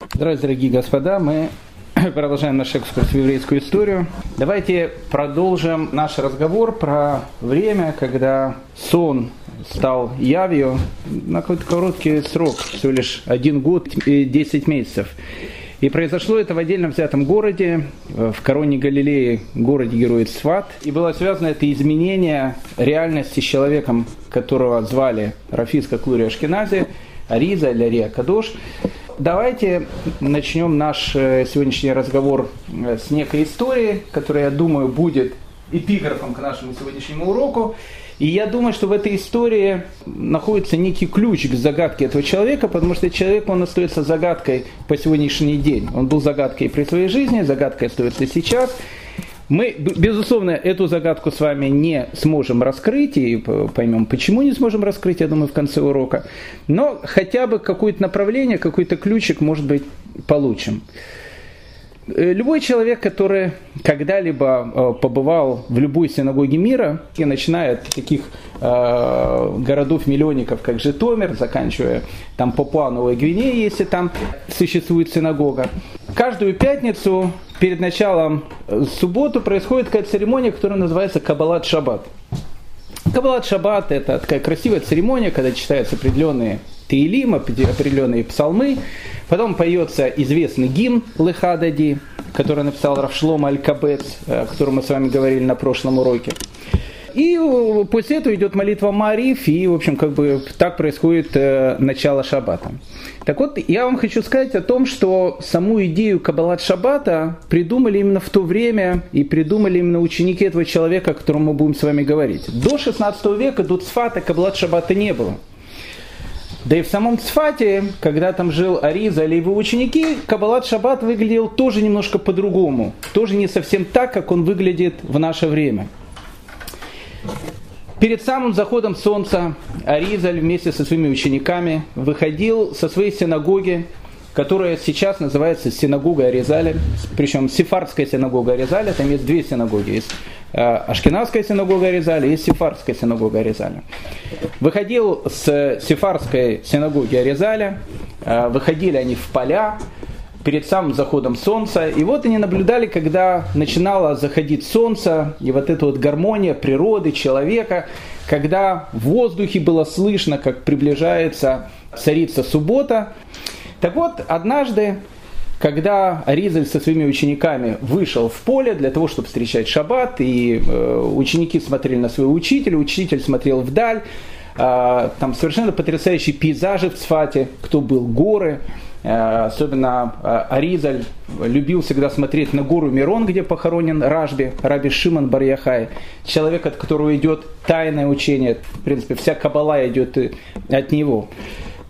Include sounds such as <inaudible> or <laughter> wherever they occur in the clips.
Здравствуйте, дорогие господа. Мы <clears throat> продолжаем наш экскурс в еврейскую историю. Давайте продолжим наш разговор про время, когда сон стал явью на какой-то короткий срок, всего лишь один год и 10 месяцев. И произошло это в отдельно взятом городе, в короне Галилеи, городе-герой Сват. И было связано это изменение реальности с человеком, которого звали Рафиска Клури Ашкенази, Ариза или Ария Кадош. Давайте начнем наш э, сегодняшний разговор э, с некой истории, которая, я думаю, будет эпиграфом к нашему сегодняшнему уроку. И я думаю, что в этой истории находится некий ключ к загадке этого человека, потому что человек, он остается загадкой по сегодняшний день. Он был загадкой при своей жизни, загадкой остается сейчас. Мы, безусловно, эту загадку с вами не сможем раскрыть и поймем, почему не сможем раскрыть, я думаю, в конце урока. Но хотя бы какое-то направление, какой-то ключик, может быть, получим. Э, любой человек, который когда-либо э, побывал в любой синагоге мира, и начиная от таких э, городов-миллионников, как Житомир, заканчивая там Папуа Новой Гвинеи, если там существует синагога, каждую пятницу перед началом субботу происходит какая-то церемония, которая называется Кабалат Шаббат. Кабалат Шаббат – это такая красивая церемония, когда читаются определенные Таилим, определенные псалмы. Потом поется известный гимн Лехадади, который написал Равшлом Аль-Кабец, о котором мы с вами говорили на прошлом уроке. И э, после этого идет молитва Мариф, и, в общем, как бы так происходит э, начало Шаббата. Так вот, я вам хочу сказать о том, что саму идею Каббалат Шаббата придумали именно в то время, и придумали именно ученики этого человека, о котором мы будем с вами говорить. До 16 века, до Цфата Каббалат Шаббата не было. Да и в самом Цфате, когда там жил Ариза или его ученики, Каббалат Шаббат выглядел тоже немножко по-другому. Тоже не совсем так, как он выглядит в наше время. Перед самым заходом солнца Аризаль вместе со своими учениками выходил со своей синагоги, которая сейчас называется синагога Аризаля, причем сефардская синагога Аризаля, там есть две синагоги, есть э, Ашкенадская синагога Аризаля, есть сефардская синагога Аризаля. Выходил с сефардской синагоги Аризаля, э, выходили они в поля, перед самым заходом солнца. И вот они наблюдали, когда начинало заходить солнце, и вот эта вот гармония природы, человека, когда в воздухе было слышно, как приближается царица суббота. Так вот, однажды, когда Ризаль со своими учениками вышел в поле для того, чтобы встречать шаббат, и э, ученики смотрели на своего учителя, учитель смотрел вдаль, э, там совершенно потрясающие пейзажи в Цфате, кто был, горы, особенно э, Аризаль любил всегда смотреть на гору Мирон, где похоронен Ражби, Раби Шиман Барьяхай, человек, от которого идет тайное учение, в принципе, вся кабала идет э, от него.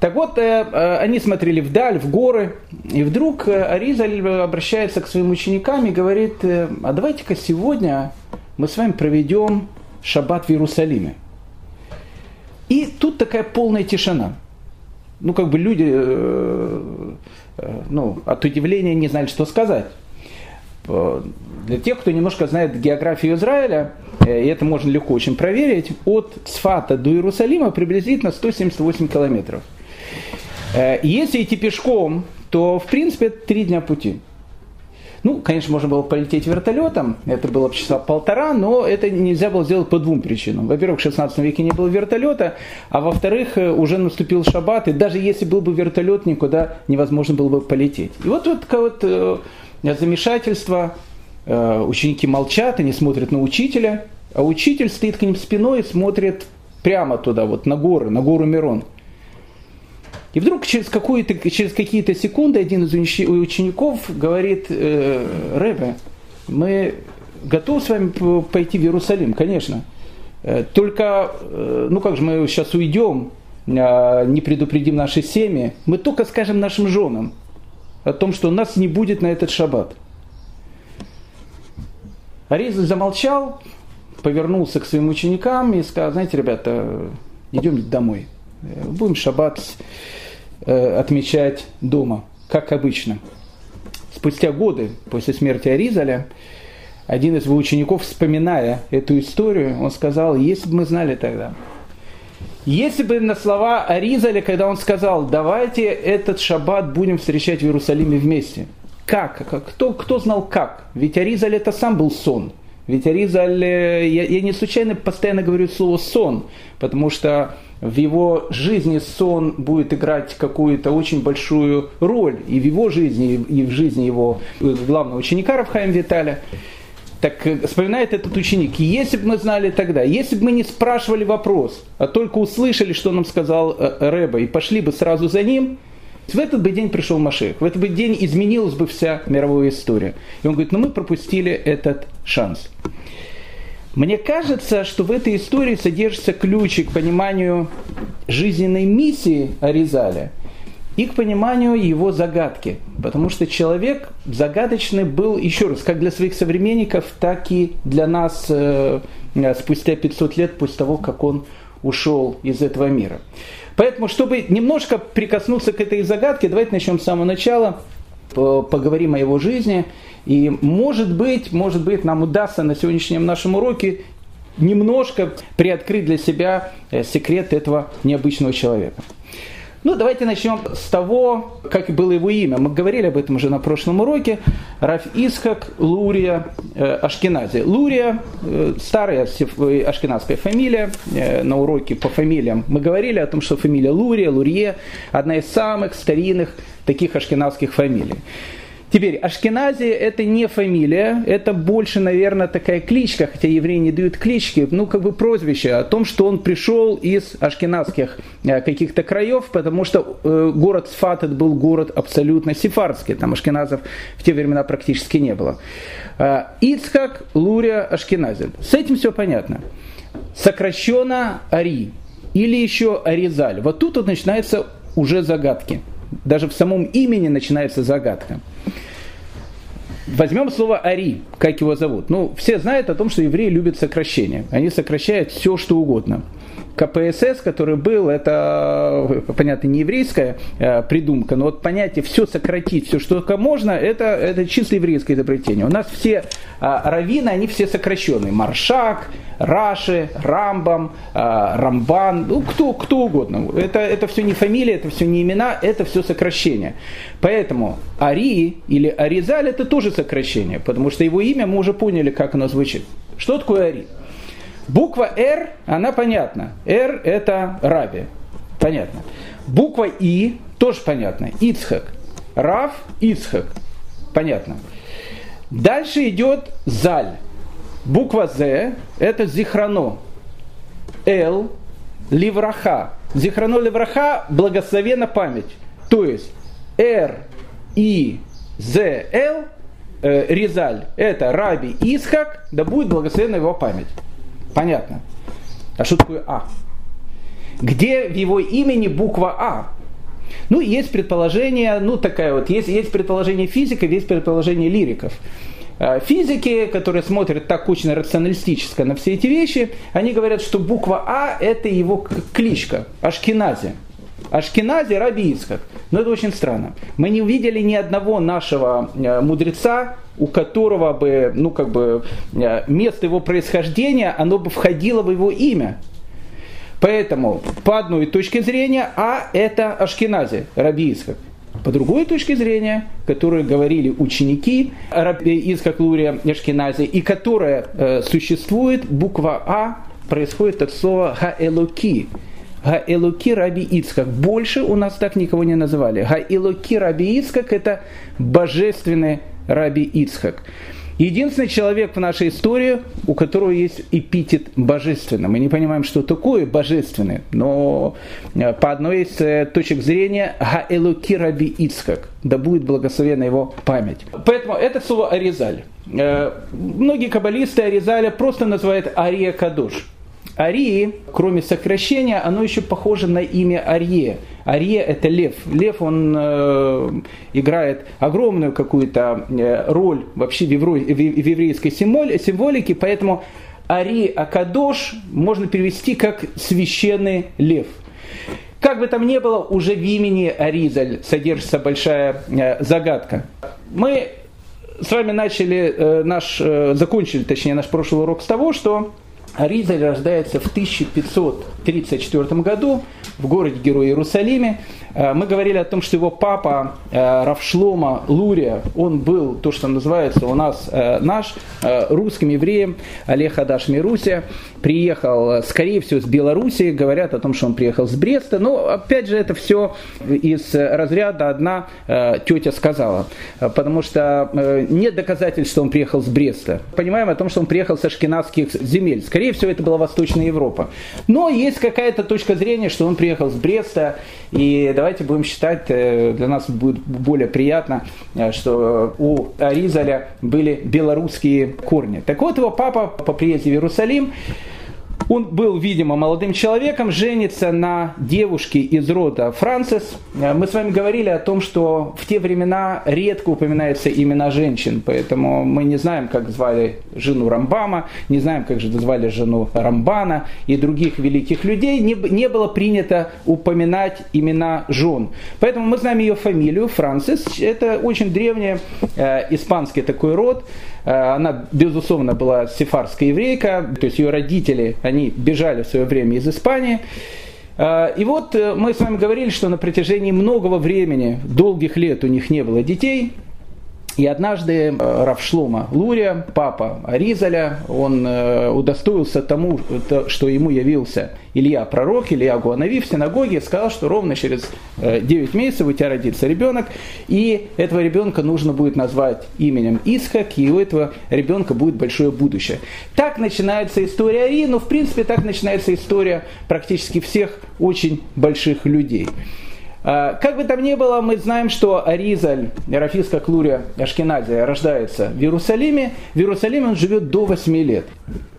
Так вот, они смотрели вдаль, в горы, и вдруг Аризаль обращается к своим ученикам и говорит, а давайте-ка сегодня мы с вами проведем шаббат в Иерусалиме. И тут такая полная тишина – ну, как бы люди, э, э, ну, от удивления не знали, что сказать. Э, для тех, кто немножко знает географию Израиля, и это можно легко очень проверить, от Сфата до Иерусалима приблизительно 178 километров. Если идти пешком, то, в принципе, это три дня пути. Ну, конечно, можно было полететь вертолетом, это было часа полтора, но это нельзя было сделать по двум причинам. Во-первых, в 16 веке не было вертолета, а во-вторых, э, уже наступил шаббат, и даже если был бы вертолет, никуда невозможно было бы полететь. И вот, вот вот э, замешательство, э, ученики молчат, они смотрят на учителя, а учитель стоит к ним спиной и смотрит прямо туда, вот на горы, на гору Мирон. И вдруг через, через какие-то секунды один из учеников говорит, э, Рэбе, мы готовы с вами пойти в Иерусалим, конечно. Э, только, э, ну как же мы сейчас уйдем, э, не предупредим наши семьи, мы только скажем нашим женам о том, что нас не будет на этот шаббат. Ариза замолчал, повернулся к своим ученикам и сказал, знаете, ребята, идем домой. Будем шаббат Э, отмечать дома, как обычно. Спустя годы после смерти Аризаля, один из его учеников, вспоминая эту историю, он сказал, если бы мы знали тогда, Если бы на слова Аризаля, когда он сказал, давайте этот шаббат будем встречать в Иерусалиме вместе. Как? Кто, кто знал как? Ведь Аризаль это сам был сон. Ведь Аризаль, э, я, я не случайно постоянно говорю слово сон, потому что в его жизни сон будет играть какую-то очень большую роль и в его жизни, и в жизни его главного ученика Равхаем Виталя. Так э, вспоминает этот ученик, если бы мы знали тогда, если бы мы не спрашивали вопрос, а только услышали, что нам сказал э, Рэба, и пошли бы сразу за ним, в этот бы день пришел Машех, в этот бы день изменилась бы вся мировая история. И он говорит, ну мы пропустили этот шанс. Мне кажется, что в этой истории содержится ключик к пониманию жизненной миссии Аризаля – и к пониманию его загадки. Потому что человек загадочный был, еще раз, как для своих современников, так и для нас э, спустя 500 лет после того, как он ушел из этого мира. Поэтому, чтобы немножко прикоснуться к этой загадке, давайте начнем с самого начала, поговорим о его жизни. И может быть, может быть, нам удастся на сегодняшнем нашем уроке немножко приоткрыть для себя э, секрет этого необычного человека. Ну, давайте начнем с того, как было его имя. Мы говорили об этом уже на прошлом уроке. Раф Исхак Лурия э, Ашкенази. Лурия, э, старая ашкеназская фамилия. Э, на уроке по фамилиям мы говорили о том, что фамилия Лурия, Лурье, одна из самых старинных таких ашкеназских фамилий. Теперь, Ашкенази это не фамилия, это больше, наверное, такая кличка, хотя евреи не дают клички, ну, как бы прозвище о том, что он пришел из ашкенадских э, каких-то краев, потому что э, город Сфат был город абсолютно сефардский, там ашкеназов в те времена практически не было. Э, Ицхак Лурия Ашкенази. С этим все понятно. Сокращенно Ари или еще Аризаль. Вот тут вот начинаются уже загадки. Даже в самом имени начинается загадка. Возьмем слово Ари, как его зовут. Ну, все знают о том, что евреи любят сокращения. Они сокращают все, что угодно. КПСС, который был, это, понятно, не еврейская э, придумка, но вот понятие все сократить, все, что только можно, это, это чисто еврейское изобретение. У нас все а, раввины, они все сокращенные. Маршак, Раши, Рамбам, а, Рамбан, ну, кто, кто угодно. Это, это все не фамилия, это все не имена, это все сокращение. Поэтому Ари или Аризаль это тоже сокращение, потому что его имя мы уже поняли, как оно звучит. Что такое Ари? Буква «Р», она понятна. «Р» – это Раби. Понятно. Буква «И» тоже понятно. Ицхак. Рав – Ицхак. Понятно. Дальше идет «Заль». Буква «З» – это Зихрано. «Л» – Ливраха. Зихрано Ливраха – благословена память. То есть «Р», «И», «З», «Л» э, Ризаль – это Раби Исхак, да будет благословена его память. Понятно. А что такое А? Где в его имени буква А? Ну, есть предположение, ну, такая вот, есть, есть предположение физиков, есть предположение лириков. А, физики, которые смотрят так очень рационалистически на все эти вещи, они говорят, что буква А – это его кличка, Ашкенази. Ашкенази Раби Ицхак. Но это очень странно. Мы не увидели ни одного нашего э, мудреца, у которого бы, ну как бы, э, место его происхождения, оно бы входило в его имя. Поэтому, по одной точке зрения, А это Ашкенази, Раби Ицхак. По другой точке зрения, которые говорили ученики Раби Ицхак Лурия и которая э, существует, буква А происходит от слова Хаэлуки, Гаэлуки Раби Ицкак. Больше у нас так никого не называли. Гаэлуки Раби Ицкак – это божественный Раби Ицхак. Единственный человек в нашей истории, у которого есть эпитет божественный. Мы не понимаем, что такое божественный, но э, по одной из э, точек зрения Гаэлуки Раби Ицхак, да будет благословена его память. Поэтому это слово Аризаль. Э, многие каббалисты Аризаля просто называют Ария Кадуш. Арии, кроме сокращения, оно еще похоже на имя Арье. Арье это лев. Лев, он э, играет огромную какую-то э, роль вообще в, евро, в, еврейской символике, поэтому Ари Акадош можно перевести как священный лев. Как бы там ни было, уже в имени Аризаль содержится большая э, загадка. Мы с вами начали э, наш, э, закончили, точнее, наш прошлый урок с того, что Аризаль рождается в 1534 году в городе Герой Иерусалиме. Э, мы говорили о том, что его папа э, Равшлома Лурия, он был то, что называется у нас э, наш русским евреем Олег Адаш Мирусия. Приехал, скорее всего, с Белоруссии. Говорят о том, что он приехал с Бреста. Но, опять же, это все из разряда одна тетя сказала. Потому что нет доказательств, что он приехал с Бреста. Понимаем о том, что он приехал со шкинавских земель. Скорее всего, это была Восточная Европа. Но есть какая-то точка зрения, что он приехал с Бреста. И давайте будем считать, э, для нас будет более приятно, э, что у Аризаля были белорусские корни. Так вот, его папа по приезде в Иерусалим он был, видимо, молодым человеком, женится на девушке из рода Францис. Э, мы с вами говорили о том, что в те времена редко упоминаются имена женщин, поэтому мы не знаем, как звали жену Рамбама, не знаем, как же звали жену Рамбана и других великих людей. Не, не было принято упоминать имена жен. Поэтому мы знаем ее фамилию, Франсис. Это очень древний э, испанский такой род. Э, она, безусловно, была сефарская еврейка, то есть ее родители, они бежали в свое время из Испании. Э, и вот э, мы с вами говорили, что на протяжении многого времени, долгих лет у них не было детей, и однажды э, Равшлома Лурия, папа Аризаля, он э, удостоился тому, что ему явился Илья пророк, Илья Гуанави в синагоге, сказал, что ровно через 9 э, месяцев у тебя родится ребенок, и этого ребенка нужно будет назвать именем Исхак, и у этого ребенка будет большое будущее. Так начинается история Ари, но в принципе так начинается история практически всех очень больших людей. А, как бы там ни было, мы знаем, что Аризаль, Рафиска Клурия Ашкеназия, рождается в Иерусалиме. В Иерусалиме он живет до 8 лет.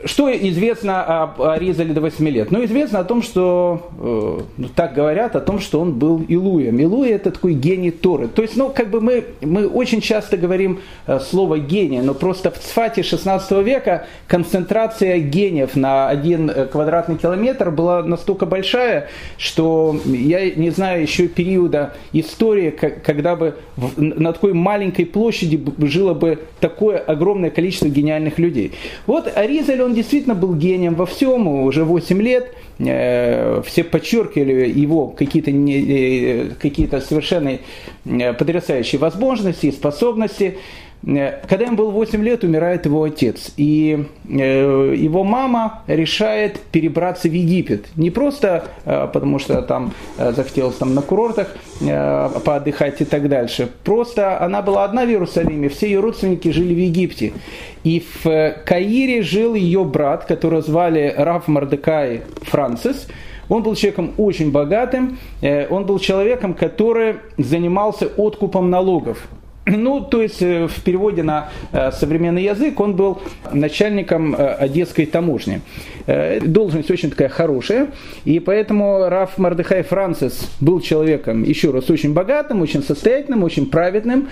Что известно об Аризале до 8 лет? Ну, известно о том, что, э, ну, так говорят, о том, что он был Илуем. Илуя это такой гений Торы. То есть, ну, как бы мы, мы очень часто говорим э, слово гений, но просто в Цфате 16 века концентрация гениев на один э, квадратный километр была настолько большая, что я не знаю еще периода истории, когда бы на такой маленькой площади жило бы такое огромное количество гениальных людей. Вот Аризаль, он действительно был гением во всем, уже 8 лет, э, все подчеркивали его какие-то э, какие совершенно э, потрясающие возможности и способности. Когда ему было 8 лет, умирает его отец. И его мама решает перебраться в Египет. Не просто потому, что там захотелось там на курортах поотдыхать и так дальше. Просто она была одна в Иерусалиме, все ее родственники жили в Египте. И в Каире жил ее брат, которого звали Раф Мардекай Францис. Он был человеком очень богатым, э, он был человеком, который занимался откупом налогов. Ну, то есть э, в переводе на э, современный язык он был начальником Одесской таможни. Должность очень такая хорошая, и поэтому Раф Мардыхай Францис был человеком, еще раз, очень богатым, очень состоятельным, очень праведным,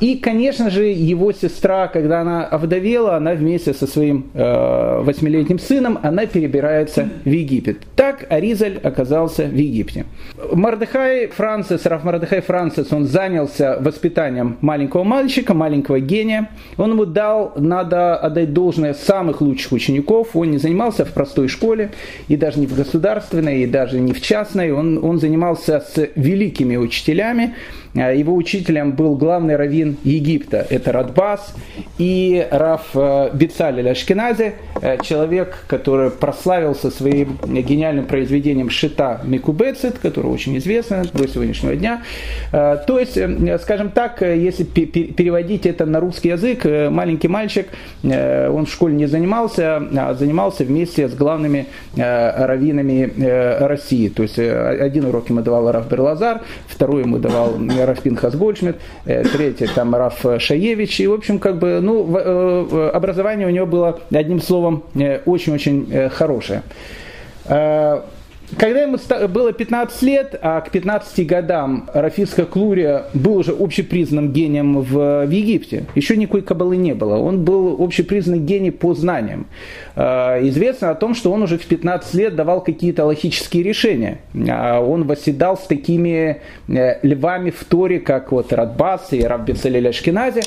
и, конечно же, его сестра, когда она овдовела, она вместе со своим э, восьмилетним сыном, она перебирается в Египет. Так Аризаль оказался в Египте. Мардыхай Францис, Раф Мардыхай Францис, он занялся воспитанием маленького мальчика, маленького гения. Он ему дал, надо отдать должное, самых лучших учеников. Он не занимался в простой школе, и даже не в государственной, и даже не в частной. Он, он занимался с великими учителями. Э, его учителем был главный раввин Египта, это Радбас, и Раф э, Бицалель Ашкеназе, э, человек, который прославился своим гениальным произведением Шита Микубецит, которое очень известно до сегодняшнего дня. То есть, скажем так, если переводить это на русский язык, маленький мальчик, он в школе не занимался, а занимался вместе с главными раввинами России. То есть, один урок ему давал Раф Берлазар, второй ему давал Раф Пинхас Гольшмидт, э, третий там Раф Шаевич. И, в общем, как бы, ну, э, образование у него было, одним словом, э, очень-очень хорошее. Когда ему было 15 лет, а к 15 годам Рафиска Клурия был уже общепризнанным гением в, в Египте, еще никакой кабалы не было, он был общепризнанный гений по знаниям. Э, известно о том, что он уже в 15 лет давал какие-то логические решения. А он восседал с такими э, львами в Торе, как вот Радбас и Раббицелель Ашкенази.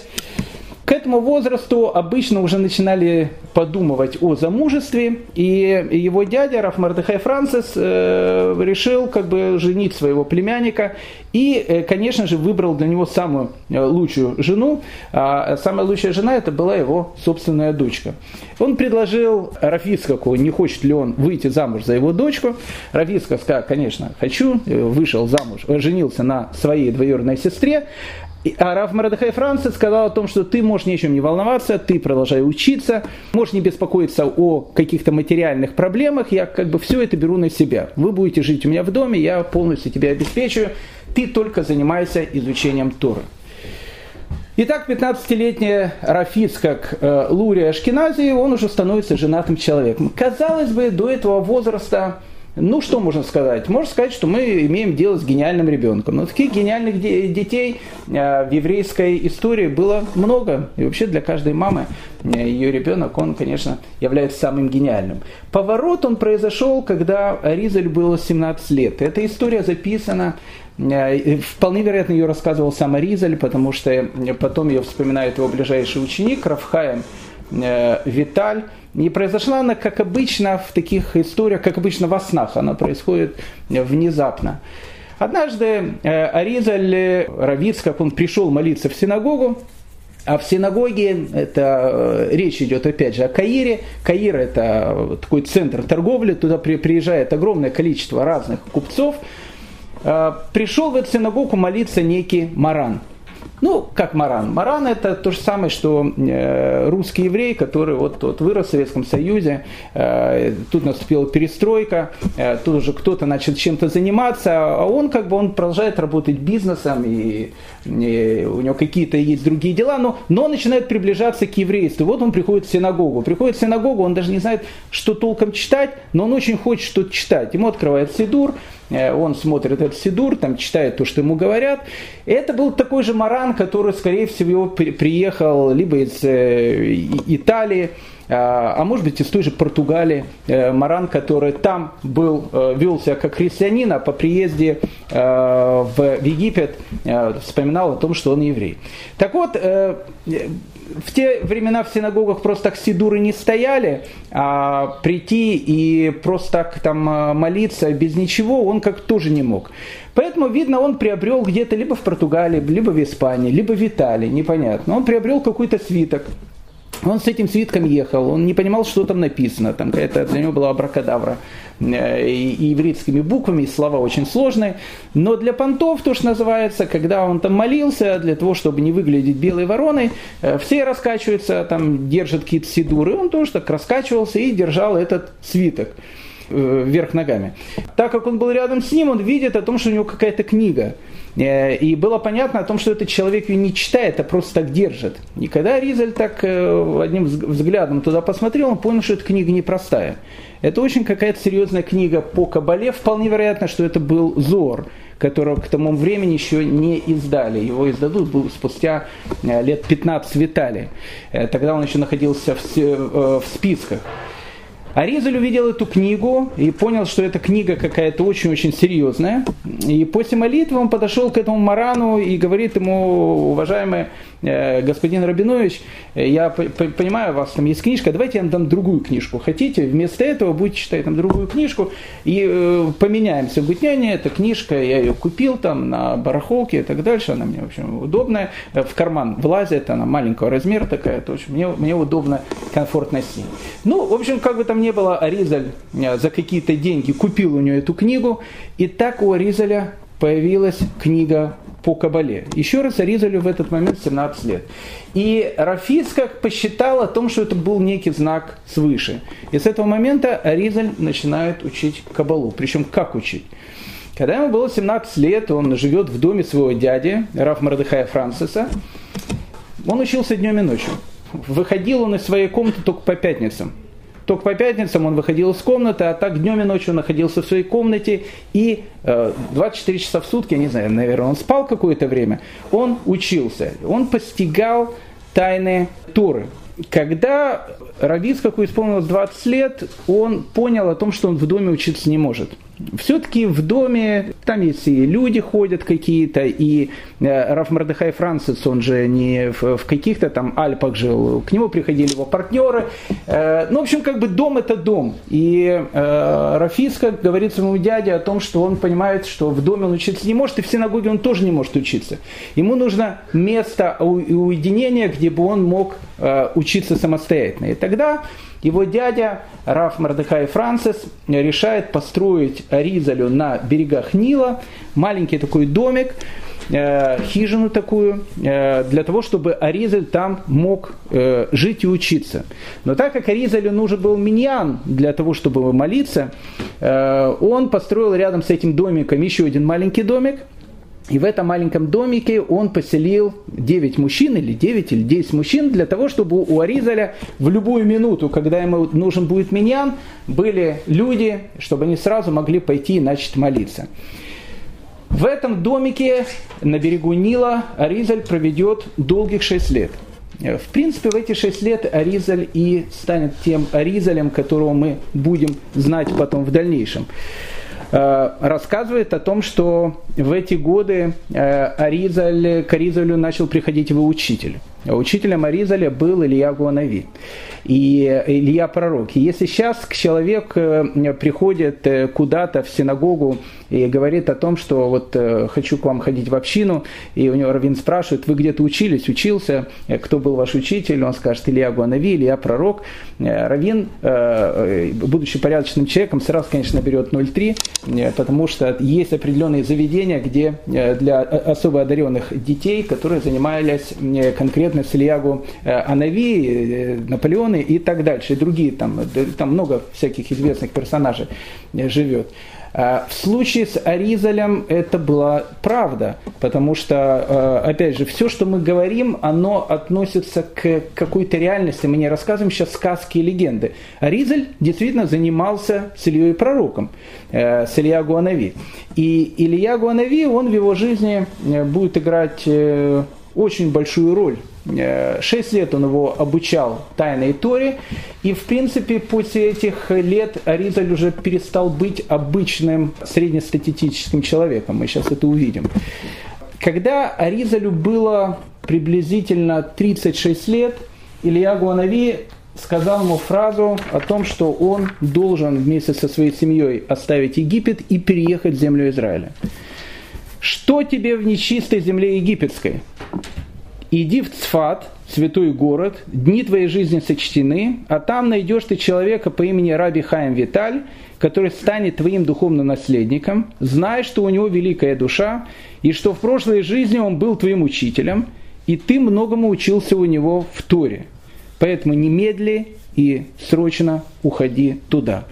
К этому возрасту обычно уже начинали подумывать о замужестве, и его дядя Раф Мардыхай Францис э, решил как бы женить своего племянника и, э, конечно же, выбрал для него самую э, лучшую жену. А самая лучшая жена это была его собственная дочка. Он предложил Рафицкаку, не хочет ли он выйти замуж за его дочку. Рафицкак сказал, конечно, хочу, вышел замуж, женился на своей двоюродной сестре. А Раф Марадахай Францис сказал о том, что ты можешь ни о чем не волноваться, ты продолжай учиться, можешь не беспокоиться о каких-то материальных проблемах, я как бы все это беру на себя. Вы будете жить у меня в доме, я полностью тебя обеспечиваю, ты только занимайся изучением Торы. Итак, 15-летняя Рафис, как э, Лурия Ашкенази, он уже становится женатым человеком. Казалось бы, до этого возраста ну, что можно сказать? Можно сказать, что мы имеем дело с гениальным ребенком. Но таких гениальных детей э, в еврейской истории было много. И вообще для каждой мамы э, ее ребенок, он, конечно, является самым гениальным. Поворот он произошел, когда Ризаль было 17 лет. Эта история записана э, Вполне вероятно, ее рассказывал сам Аризаль, потому что потом ее вспоминает его ближайший ученик Рафхаем Виталь. Не произошла она, как обычно, в таких историях, как обычно во снах. Она происходит внезапно. Однажды э, Аризаль э, Равицкак, он пришел молиться в синагогу, а в синагоге, это э, речь идет опять же о Каире. Каир это такой центр торговли, туда приезжает огромное количество разных купцов. Пришел в эту синагогу молиться некий Маран – ну, как Маран. Маран это то же самое, что э, русский еврей, который вот, вот вырос в Советском Союзе, э, тут наступила перестройка, э, тут уже кто-то начал чем-то заниматься, а он как бы он продолжает работать бизнесом, и, и у него какие-то есть другие дела, но, но начинает приближаться к еврейству. Вот он приходит в синагогу. Приходит в синагогу, он даже не знает, что толком читать, но он очень хочет что-то читать. Ему открывает Сидур, Э, он смотрит этот сидур, там читает то, что ему говорят. Это был такой же Маран, который, скорее всего, приехал либо из э, Италии, а, а может быть из той же Португалии, э, Маран, который там был, вел себя как христианин, а по приезде в Египет вспоминал о том, что он еврей. Так вот, в те времена в синагогах просто так сидуры не стояли, а прийти и просто так там молиться без ничего он как тоже не мог. Поэтому, видно, он приобрел где-то либо в Португалии, либо в Испании, либо в Италии, непонятно. Он приобрел какой-то свиток, он с этим свитком ехал, он не понимал, что там написано, там какая-то для него была абракадавра. Э, и, и ивритскими буквами, и слова очень сложные. Но для понтов, то, что называется, когда он там молился, для того, чтобы не выглядеть белой вороной, э, все раскачиваются, там держат какие-то сидуры, он тоже так раскачивался и держал этот свиток вверх ногами. Так как он был рядом с ним, он видит о том, что у него какая-то книга. Э, и было понятно о том, что этот человек ее не читает, а просто так держит. И когда Ризаль так э, одним взглядом туда посмотрел, он понял, что эта книга непростая. Это очень какая-то серьезная книга по Кабале. Вполне вероятно, что это был Зор, которого к тому времени еще не издали. Его издадут спустя э, лет 15 в Италии. Тогда он еще находился в списках. Аризаль увидел эту книгу и понял, что эта книга какая-то очень-очень серьезная. И после молитвы он подошел к этому Марану и говорит ему, уважаемый господин Рабинович, э, я понимаю, у вас там есть книжка, давайте я вам дам другую книжку. Хотите? Вместо этого будете читать там другую книжку и э, поменяемся. Говорит, не, не, эта книжка, я ее купил там на барахолке и так дальше, она мне, в общем, удобная. В карман влазит, она маленького размера такая, то есть мне, мне удобно, комфортно с ней. Ну, в общем, как бы там ни было, Аризаль за какие-то деньги купил у нее эту книгу, и так у Аризаля появилась книга по Кабале. Еще раз Аризалю в этот момент 17 лет. И Рафицкак посчитал о том, что это был некий знак свыше. И с этого момента Аризаль начинает учить Кабалу. Причем как учить? Когда ему было 17 лет, он живет в доме своего дяди, Раф Мардыхая Франциса. Он учился днем и ночью. Выходил он из своей комнаты только по пятницам. Только по пятницам он выходил из комнаты, а так днем и ночью находился в своей комнате. И 24 э, часа в сутки, я не знаю, наверное, он спал какое-то время, он учился. Он постигал тайны Торы. когда Равицкаку исполнилось 20 лет, он понял о том, что он в доме учиться не может. Все-таки в доме, там есть и люди ходят какие-то, и э, Раф Мардыхай Францис, он же не в, в каких-то там Альпах жил, к нему приходили его партнеры. Э, ну, в общем, как бы дом это дом. И э, Рафиска говорит своему дяде о том, что он понимает, что в доме он учиться не может, и в синагоге он тоже не может учиться. Ему нужно место уединения, где бы он мог учиться самостоятельно. И тогда его дядя Раф Мардыхай Францис решает построить Ризалю на берегах Нила маленький такой домик, э, хижину такую, э, для того, чтобы Аризаль там мог э, жить и учиться. Но так как Аризалю нужен был миньян для того, чтобы молиться, он построил рядом с этим домиком еще один маленький домик – и в этом маленьком домике он поселил 9 мужчин, или 9, или 10 мужчин, для того, чтобы у Аризаля в любую минуту, когда ему нужен будет миньян, были люди, чтобы они сразу могли пойти и начать молиться. В этом домике на берегу Нила Аризаль проведет долгих 6 лет. В принципе, в эти шесть лет Аризаль и станет тем Аризалем, которого мы будем знать потом в дальнейшем. Э, рассказывает о том, что в эти годы э, Аризаль, к Аризалю начал приходить его учитель. Учителем Аризаля был Илья Гуанави и Илья Пророк. И если сейчас человек э, приходит куда-то в синагогу и говорит о том, что вот хочу к вам ходить в общину, и у него Равин спрашивает, вы где-то учились, учился, кто был ваш учитель, он скажет Илья Гуанави, Илья Пророк. Равин, будучи порядочным человеком, сразу, конечно, берет 0,3, Э, потому что есть определенные заведения, где э, для особо одаренных детей, которые занимались э, конкретно с Ильягу Анави, Наполеоны и так дальше, и другие, там, там много всяких известных персонажей живет. А, в случае с Аризалем это была правда, потому что, опять же, все, что мы говорим, оно относится к какой-то реальности. Мы не рассказываем сейчас сказки и легенды. Аризаль действительно занимался с Ильей Пророком, с Илья Гуанави. И Илья Гуанави, он в его жизни э, будет играть э, очень большую роль. Э, шесть лет он его обучал тайной Торе, и в принципе после этих лет Аризаль уже перестал быть обычным среднестатистическим человеком. Мы сейчас это увидим. Когда Аризалю было приблизительно 36 лет, Илья Гуанави сказал ему фразу о том, что он должен вместе со своей семьей оставить Египет и переехать в землю Израиля. Что тебе в нечистой земле египетской? Иди в Цфат, святой город, дни твоей жизни сочтены, а там найдешь ты человека по имени Раби Хаим Виталь, который станет твоим духовным наследником, знай, что у него великая душа, и что в прошлой жизни он был твоим учителем, и ты многому учился у него в Торе. Поэтому немедли и срочно уходи туда.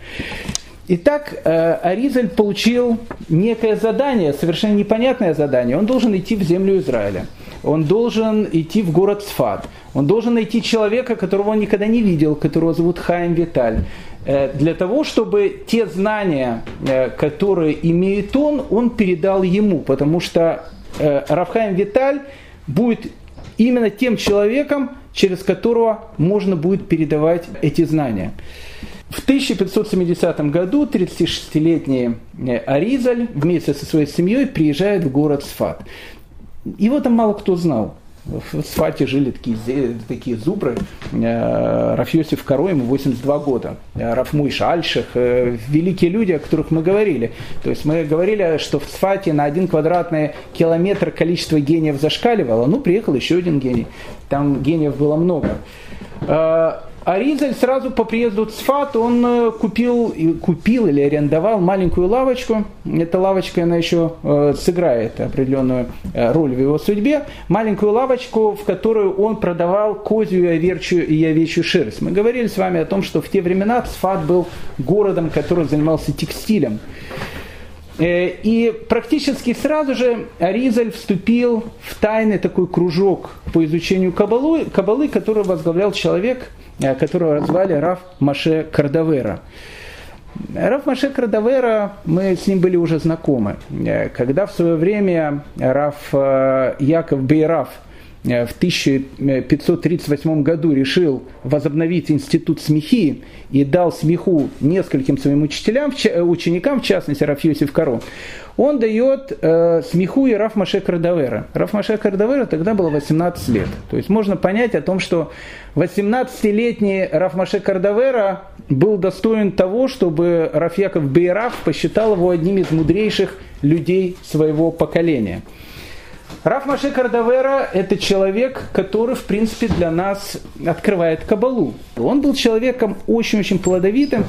Итак, э, Аризаль получил некое задание, совершенно непонятное задание. Он должен идти в землю Израиля. Он должен идти в город Сфат. Он должен найти человека, которого он никогда не видел, которого зовут Хаим Виталь. Э, для того, чтобы те знания, э, которые имеет он, он передал ему. Потому что Рафхаим Виталь будет именно тем человеком, через которого можно будет передавать эти знания. В 1570 году 36-летний э, Аризаль вместе со своей семьей приезжает в город Сфат. Его там мало кто знал. В Сфате жили такие, такие зубры. Э, Рафьосиф Каро, ему 82 года. Э, Рафмуиш Альших, э, великие люди, о которых мы говорили. То есть мы говорили, что в Сфате на один квадратный километр количество гениев зашкаливало. Ну, приехал еще один гений. Там гениев было много. А Ризаль сразу по приезду в Цфат он э, купил, купил или арендовал маленькую лавочку. Эта лавочка, она еще э, сыграет определенную э, роль в его судьбе. Маленькую лавочку, в которую он продавал козью и овечью, и овечью шерсть. Мы говорили с вами о том, что в те времена Цфат был городом, который занимался текстилем. И практически сразу же Аризаль вступил в тайный такой кружок по изучению кабалы, кабалы который возглавлял человек, которого звали Раф Маше Кардавера. Раф Маше Кардавера, мы с ним были уже знакомы. Э, когда в свое время Раф э, Яков Бейраф в 1538 году решил возобновить институт смехи и дал смеху нескольким своим учителям, ученикам, в частности Раф Йосиф Каро, он дает э, смеху и Раф Маше Кардавера. Раф Маше Кардавера тогда было 18 лет. То есть можно понять о том, что 18-летний Раф Маше Кардавера был достоин того, чтобы Раф Яков Бейраф посчитал его одним из мудрейших людей своего поколения. Раф Маше Кардавера – это человек, который, в принципе, для нас открывает Кабалу. Он был человеком очень-очень плодовитым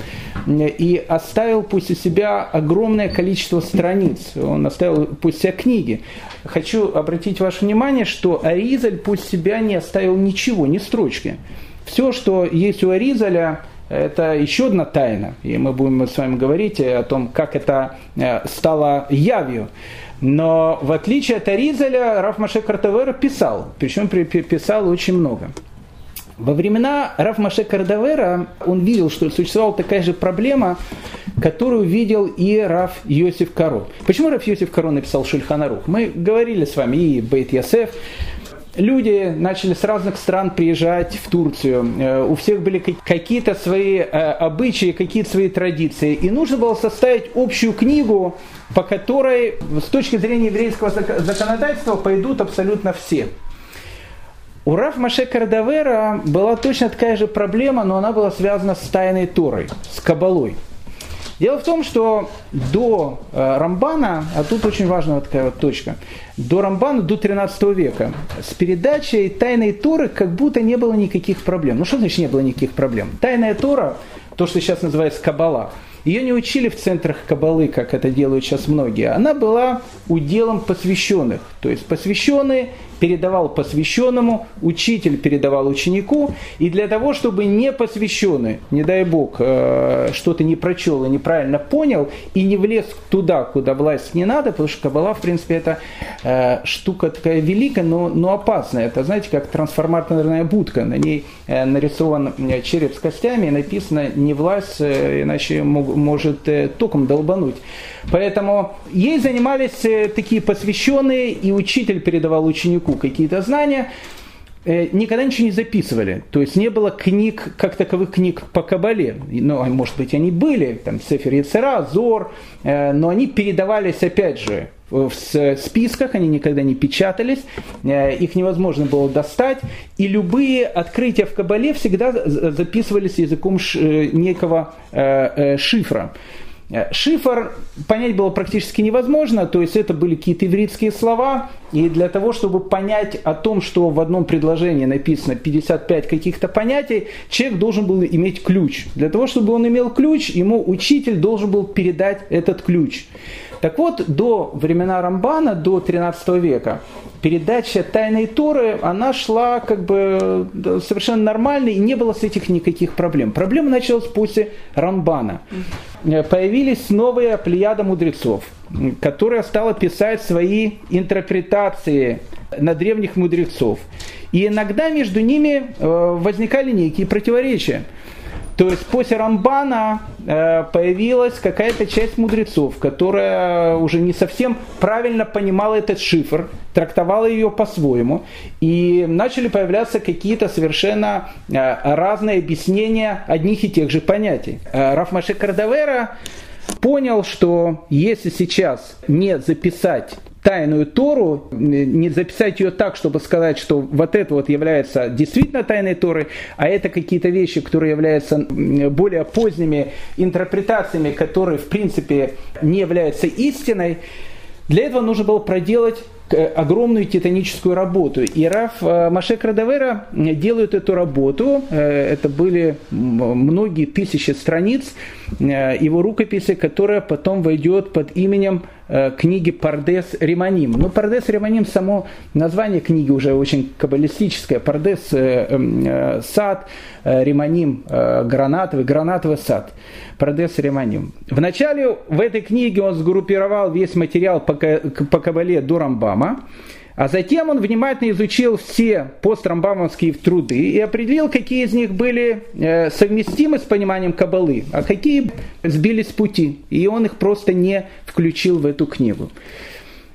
и оставил после себя огромное количество страниц. Он оставил после себя книги. Хочу обратить ваше внимание, что Аризаль после себя не оставил ничего, ни строчки. Все, что есть у Аризаля, это еще одна тайна. И мы будем с вами говорить о том, как это э, стало явью. Но в отличие от Аризаля, Раф Маше Картавера писал, причем писал очень много. Во времена Раф Маше Кардавера он видел, что существовала такая же проблема, которую видел и Раф Йосиф Каро. Почему Раф Йосиф Каро написал Шульханарух? Мы говорили с вами и Бейт Ясеф, люди начали с разных стран приезжать в Турцию. Э, у всех были какие-то свои э, обычаи, какие-то свои традиции. И нужно было составить общую книгу, по которой с точки зрения еврейского законодательства пойдут абсолютно все. У Раф Маше Кардавера была точно такая же проблема, но она была связана с тайной Торой, с Кабалой. Дело в том, что до э, Рамбана, а тут очень важная вот такая вот точка, до Рамбана, до 13 века, с передачей тайной Торы как будто не было никаких проблем. Ну что значит не было никаких проблем? Тайная Тора, то, что сейчас называется Кабала, ее не учили в центрах Кабалы, как это делают сейчас многие. Она была уделом посвященных. То есть посвященные передавал посвященному, учитель передавал ученику, и для того, чтобы не посвященный, не дай бог, э, что-то не прочел и неправильно понял, и не влез туда, куда власть не надо, потому что Кабала, в принципе, это э, штука такая великая, но, но опасная. Это, знаете, как трансформаторная будка, на ней э, нарисован череп с костями, и написано «не власть, иначе может током долбануть». Поэтому ей занимались такие посвященные, и учитель передавал ученику какие-то знания, э, никогда ничего не записывали. То есть не было книг, как таковых книг по Кабале. Ну, а может быть, они были, там, Сефер Яцера, Зор, э, но они передавались, опять же, в списках, они никогда не печатались, э, их невозможно было достать, и любые открытия в Кабале всегда записывались языком некого шифра. Э, шифр понять было практически невозможно, то есть это были какие-то ивритские слова, и для того, чтобы понять о том, что в одном предложении написано 55 каких-то понятий, человек должен был иметь ключ. Для того, чтобы он имел ключ, ему учитель должен был передать этот ключ. Так вот, до времена Рамбана, до 13 века, передача тайной Торы, она шла как бы совершенно нормально, и не было с этих никаких проблем. Проблема началась после Рамбана. Появились новые плеяда мудрецов, которая стала писать свои интерпретации на древних мудрецов. И иногда между ними э, возникали некие противоречия. То есть после Рамбана э, появилась какая-то часть мудрецов, которая уже не совсем правильно понимала этот шифр, трактовала ее по-своему, и начали появляться какие-то совершенно э, разные объяснения одних и тех же понятий. Э, Рафмаше Кардавера понял, что если сейчас не записать тайную Тору, не записать ее так, чтобы сказать, что вот это вот является действительно тайной Торой, а это какие-то вещи, которые являются более поздними интерпретациями, которые в принципе не являются истиной, для этого нужно было проделать огромную титаническую работу. И Раф э, Машек Радавера делают эту работу. Э, это были многие тысячи страниц его рукописи, которая потом войдет под именем Э, книги Пардес Риманим. Ну, Пардес Риманим, само название книги уже очень каббалистическое. Пардес э, эм, э, сад, э, Риманим э, гранатовый, гранатовый сад. Пардес Риманим. Вначале в этой книге он сгруппировал весь материал по, по Кабале до Рамбама. А затем он внимательно изучил все пострамбамовские труды и определил, какие из них были э, совместимы с пониманием Кабалы, а какие сбились с пути. И он их просто не включил в эту книгу.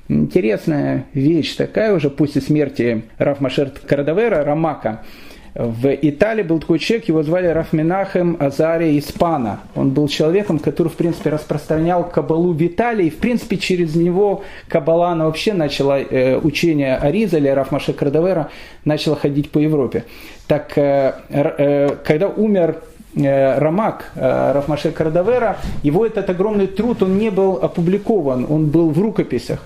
интересная вещь такая уже после смерти Раф Машер Карадавера, Рамака. В Италии был такой человек, его звали Рафминахем Азария Испана. Он был человеком, который, в принципе, распространял кабалу в Италии. И, в принципе, через него кабала, она вообще начала, э, учение Аризаля, Рафмаше Кардавера, начала ходить по Европе. Так, э, э, когда умер э, Рамак э, Рафмаше Кардавера, его этот огромный труд, он не был опубликован, он был в рукописях.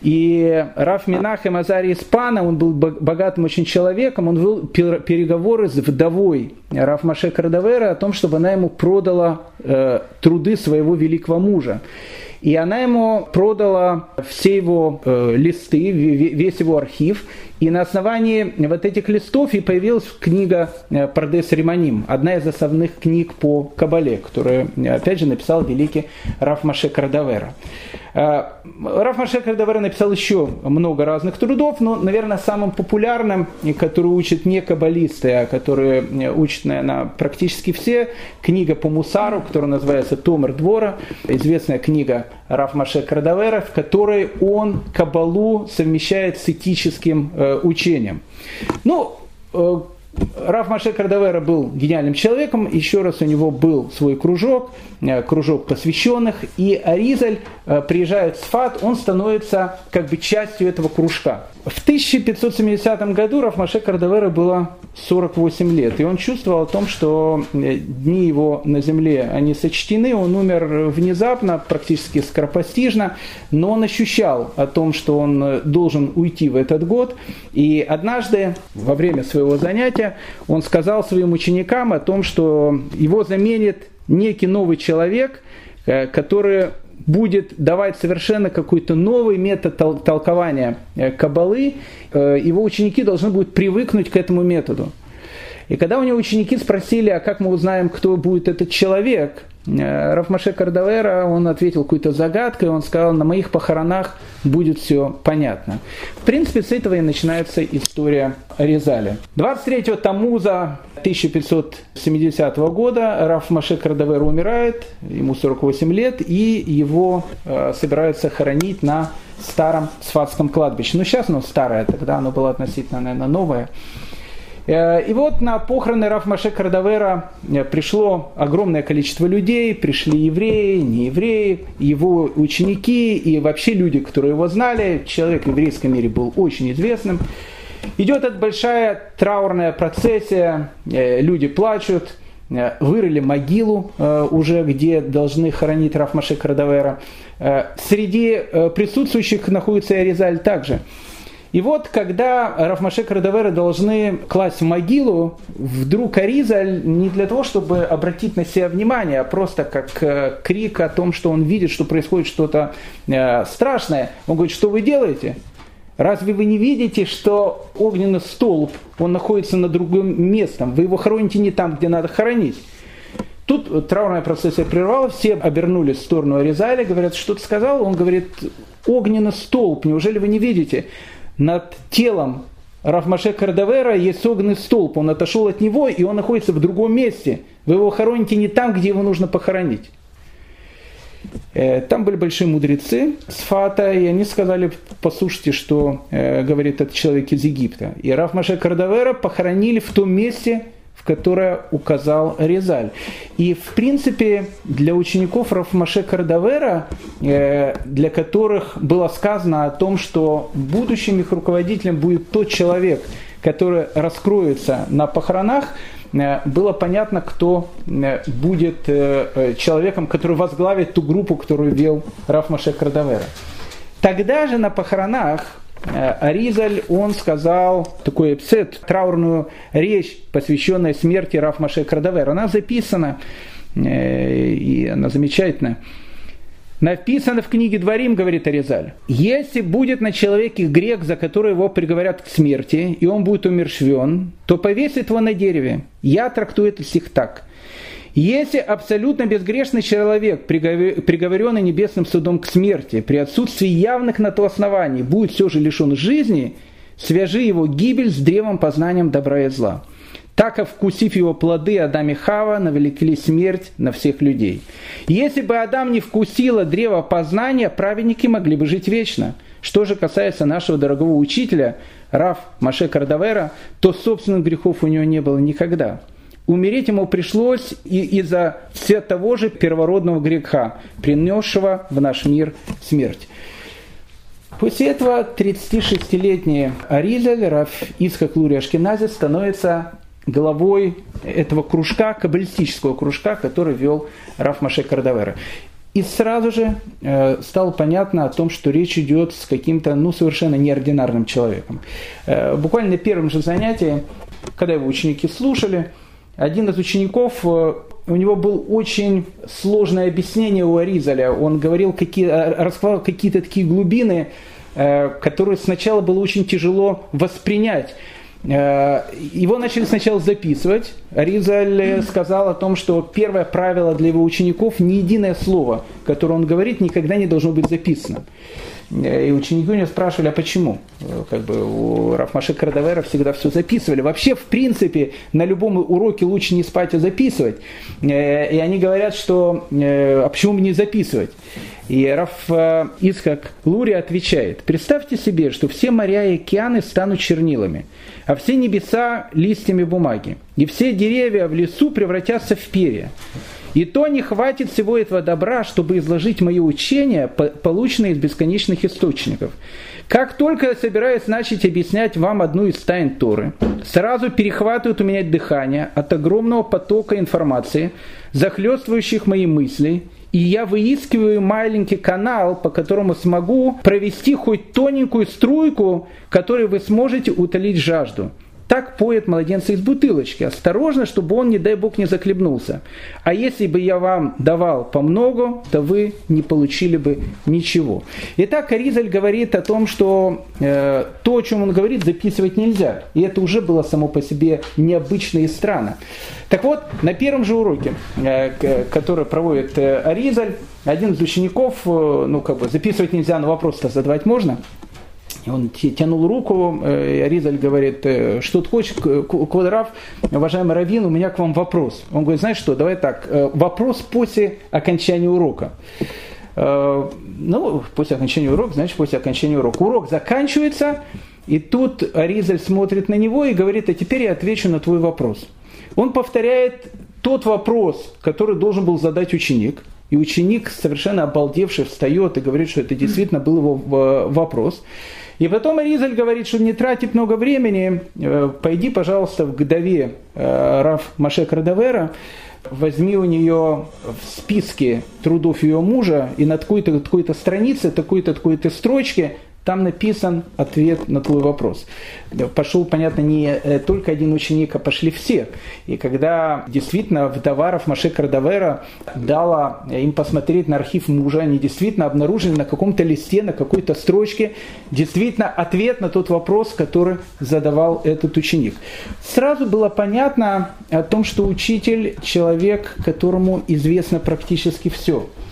И Раф Минахем Азарий Испана, он был богатым очень человеком, он вел переговоры с вдовой Раф Маше Кардавера о том, чтобы она ему продала э, труды своего великого мужа. И она ему продала все его э, листы, весь его архив. И на основании вот этих листов и появилась книга э, Пардес Риманим, одна из основных книг по Кабале, которую, опять же, написал великий Раф Маше Кардавера. Э, Раф Маше Кардавера написал еще много разных трудов, но, наверное, самым популярным, который учат не каббалисты, а которые э, учат, наверное, практически все, книга по Мусару, которая называется «Томер двора», известная книга Раф Маше Кардавера, в которой он кабалу совмещает с этическим э, учением. Ну, Раф Маше Кардавера был гениальным человеком, еще раз у него был свой кружок, э, кружок посвященных, и Аризаль э, приезжает в Сфат, он становится как бы частью этого кружка. В 1570 году Рафмаше Кардавера было 48 лет, и он чувствовал о том, что э, дни его на земле, они сочтены, он умер внезапно, практически скоропостижно, но он ощущал о том, что он должен уйти в этот год, и однажды во время своего занятия он сказал своим ученикам о том, что его заменит некий новый человек, э, который будет давать совершенно какой-то новый метод толкования э, кабалы, э, его ученики должны будут привыкнуть к этому методу. И когда у него ученики спросили, а как мы узнаем, кто будет этот человек, э, Рафмаше Кардавера, он ответил какой-то загадкой, он сказал, на моих похоронах будет все понятно. В принципе, с этого и начинается история Резали. 23 Тамуза 1570 года Раф Маше Кардавера умирает, ему 48 лет, и его э, собираются хоронить на старом Сфатском кладбище. Ну, сейчас оно старое, тогда оно было относительно, наверное, новое. Э, и вот на похороны Рафмаше Кардавера э, пришло огромное количество людей, пришли евреи, не евреи, его ученики и вообще люди, которые его знали. Человек в еврейском мире был очень известным. Идет эта большая траурная процессия, э, люди плачут, вырыли могилу уже, где должны хоронить Рафмаше Кардавера. Среди присутствующих находится и Аризаль также. И вот, когда Рафмаше Кардавера должны класть в могилу, вдруг Аризаль не для того, чтобы обратить на себя внимание, а просто как э, крик о том, что он видит, что происходит что-то э, страшное. Он говорит, что вы делаете? Разве вы не видите, что огненный столб, он находится на другом местом? Вы его хороните не там, где надо хоронить. Тут траурная процессия прервалась, все обернулись в сторону Аризаля, говорят, что ты сказал? Он говорит, огненный столб, неужели вы не видите? Над телом Рафмаше Кардавера есть огненный столб. Он отошел от него, и он находится в другом месте. Вы его хороните не там, где его нужно похоронить. Э, там были большие мудрецы с Фата, и они сказали, послушайте, что э, говорит этот человек из Египта. И Раф Маше Кардавера похоронили в том месте, в которое указал Резаль. И, в принципе, для учеников Рафмаше Кардавера, э, для которых было сказано о том, что будущим их руководителем будет тот человек, который раскроется на похоронах, э, было понятно, кто э, будет человеком, который возглавит ту группу, которую вел Рафмаше Кардавера. Тогда же на похоронах Аризаль, он сказал такой эпсет, траурную речь, посвященную смерти Раф Маше Крадавер. Она записана, э, и она замечательная. Написано в книге Дворим, говорит Аризаль, если будет на человеке грех, за который его приговорят к смерти, и он будет умершвен, то повесит его на дереве. Я трактую это стих так. Если абсолютно безгрешный человек, приговоренный небесным судом к смерти, при отсутствии явных на то оснований, будет все же лишен жизни, свяжи его гибель с древом познанием добра и зла. Так, вкусив его плоды, Адам и Хава навлекли смерть на всех людей. Если бы Адам не вкусила древо познания, праведники могли бы жить вечно. Что же касается нашего дорогого учителя, Раф Маше Кардавера, то собственных грехов у него не было никогда. Умереть ему пришлось и из-за все того же первородного греха, принесшего в наш мир смерть. После этого 36-летний Аризаль, Раф Исхак Лури Ашкенази, становится главой этого кружка, каббалистического кружка, который вел Раф Маше Кардавера. И сразу же э, стало понятно о том, что речь идет с каким-то ну, совершенно неординарным человеком. Э, буквально на первом же занятии, когда его ученики слушали, один из учеников, э, у него было очень сложное объяснение у Аризаля. Он говорил, какие, э, раскрывал какие-то такие глубины, э, которые сначала было очень тяжело воспринять. Его начали сначала записывать. Ризаль сказал о том, что первое правило для его учеников – ни единое слово, которое он говорит, никогда не должно быть записано. И ученики у него спрашивали, а почему? Как бы у Рафмаши Кардавера всегда все записывали. Вообще, в принципе, на любом уроке лучше не спать, а записывать. Э, и они говорят, что э, а почему бы не записывать? И Раф э, Исхак Лури отвечает, представьте себе, что все моря и океаны станут чернилами, а все небеса листьями бумаги, и все деревья в лесу превратятся в перья. И то не хватит всего этого добра, чтобы изложить мое учение, полученное из бесконечных источников. Как только я собираюсь начать объяснять вам одну из тайн Торы, сразу перехватывает у меня дыхание от огромного потока информации, захлестывающих мои мысли, и я выискиваю маленький канал, по которому смогу провести хоть тоненькую струйку, которой вы сможете утолить жажду. Так поет младенца из бутылочки. Осторожно, чтобы он, не дай бог, не захлебнулся. А если бы я вам давал по много, то вы не получили бы ничего. Итак, Аризаль говорит о том, что э, то, о чем он говорит, записывать нельзя. И это уже было само по себе необычно и странно. Так вот, на первом же уроке, э, который проводит э, Аризаль, один из учеников, э, ну как бы записывать нельзя, но вопрос-то задавать можно – он тянул руку, э, Ризаль говорит, э, что ты хочешь, Квадрав, уважаемый Равин, у меня к вам вопрос. Он говорит, знаешь что, давай так, э, вопрос после окончания урока. Ну, после окончания урока, значит, после окончания урока. Урок заканчивается, и тут Аризаль смотрит на него и говорит, а теперь я отвечу на твой вопрос. Он повторяет тот вопрос, который должен был задать ученик, и ученик, совершенно обалдевший, встает и говорит, что это действительно был его вопрос. И потом Аризаль говорит, что не тратит много времени, э, пойди, пожалуйста, в Гдове э, Раф Машек Радавера, возьми у нее в списке трудов ее мужа и на такой-то такой странице, такой-то такой-то строчке там написан ответ на твой вопрос. Пошел, понятно, не э, только один ученик, а пошли все. И когда действительно вдоваров Маше Кардавера дала им посмотреть на архив мужа, они действительно обнаружили на каком-то листе, на какой-то строчке, действительно ответ на тот вопрос, который задавал этот ученик. Сразу было понятно о том, что учитель – человек, которому известно практически все – Э,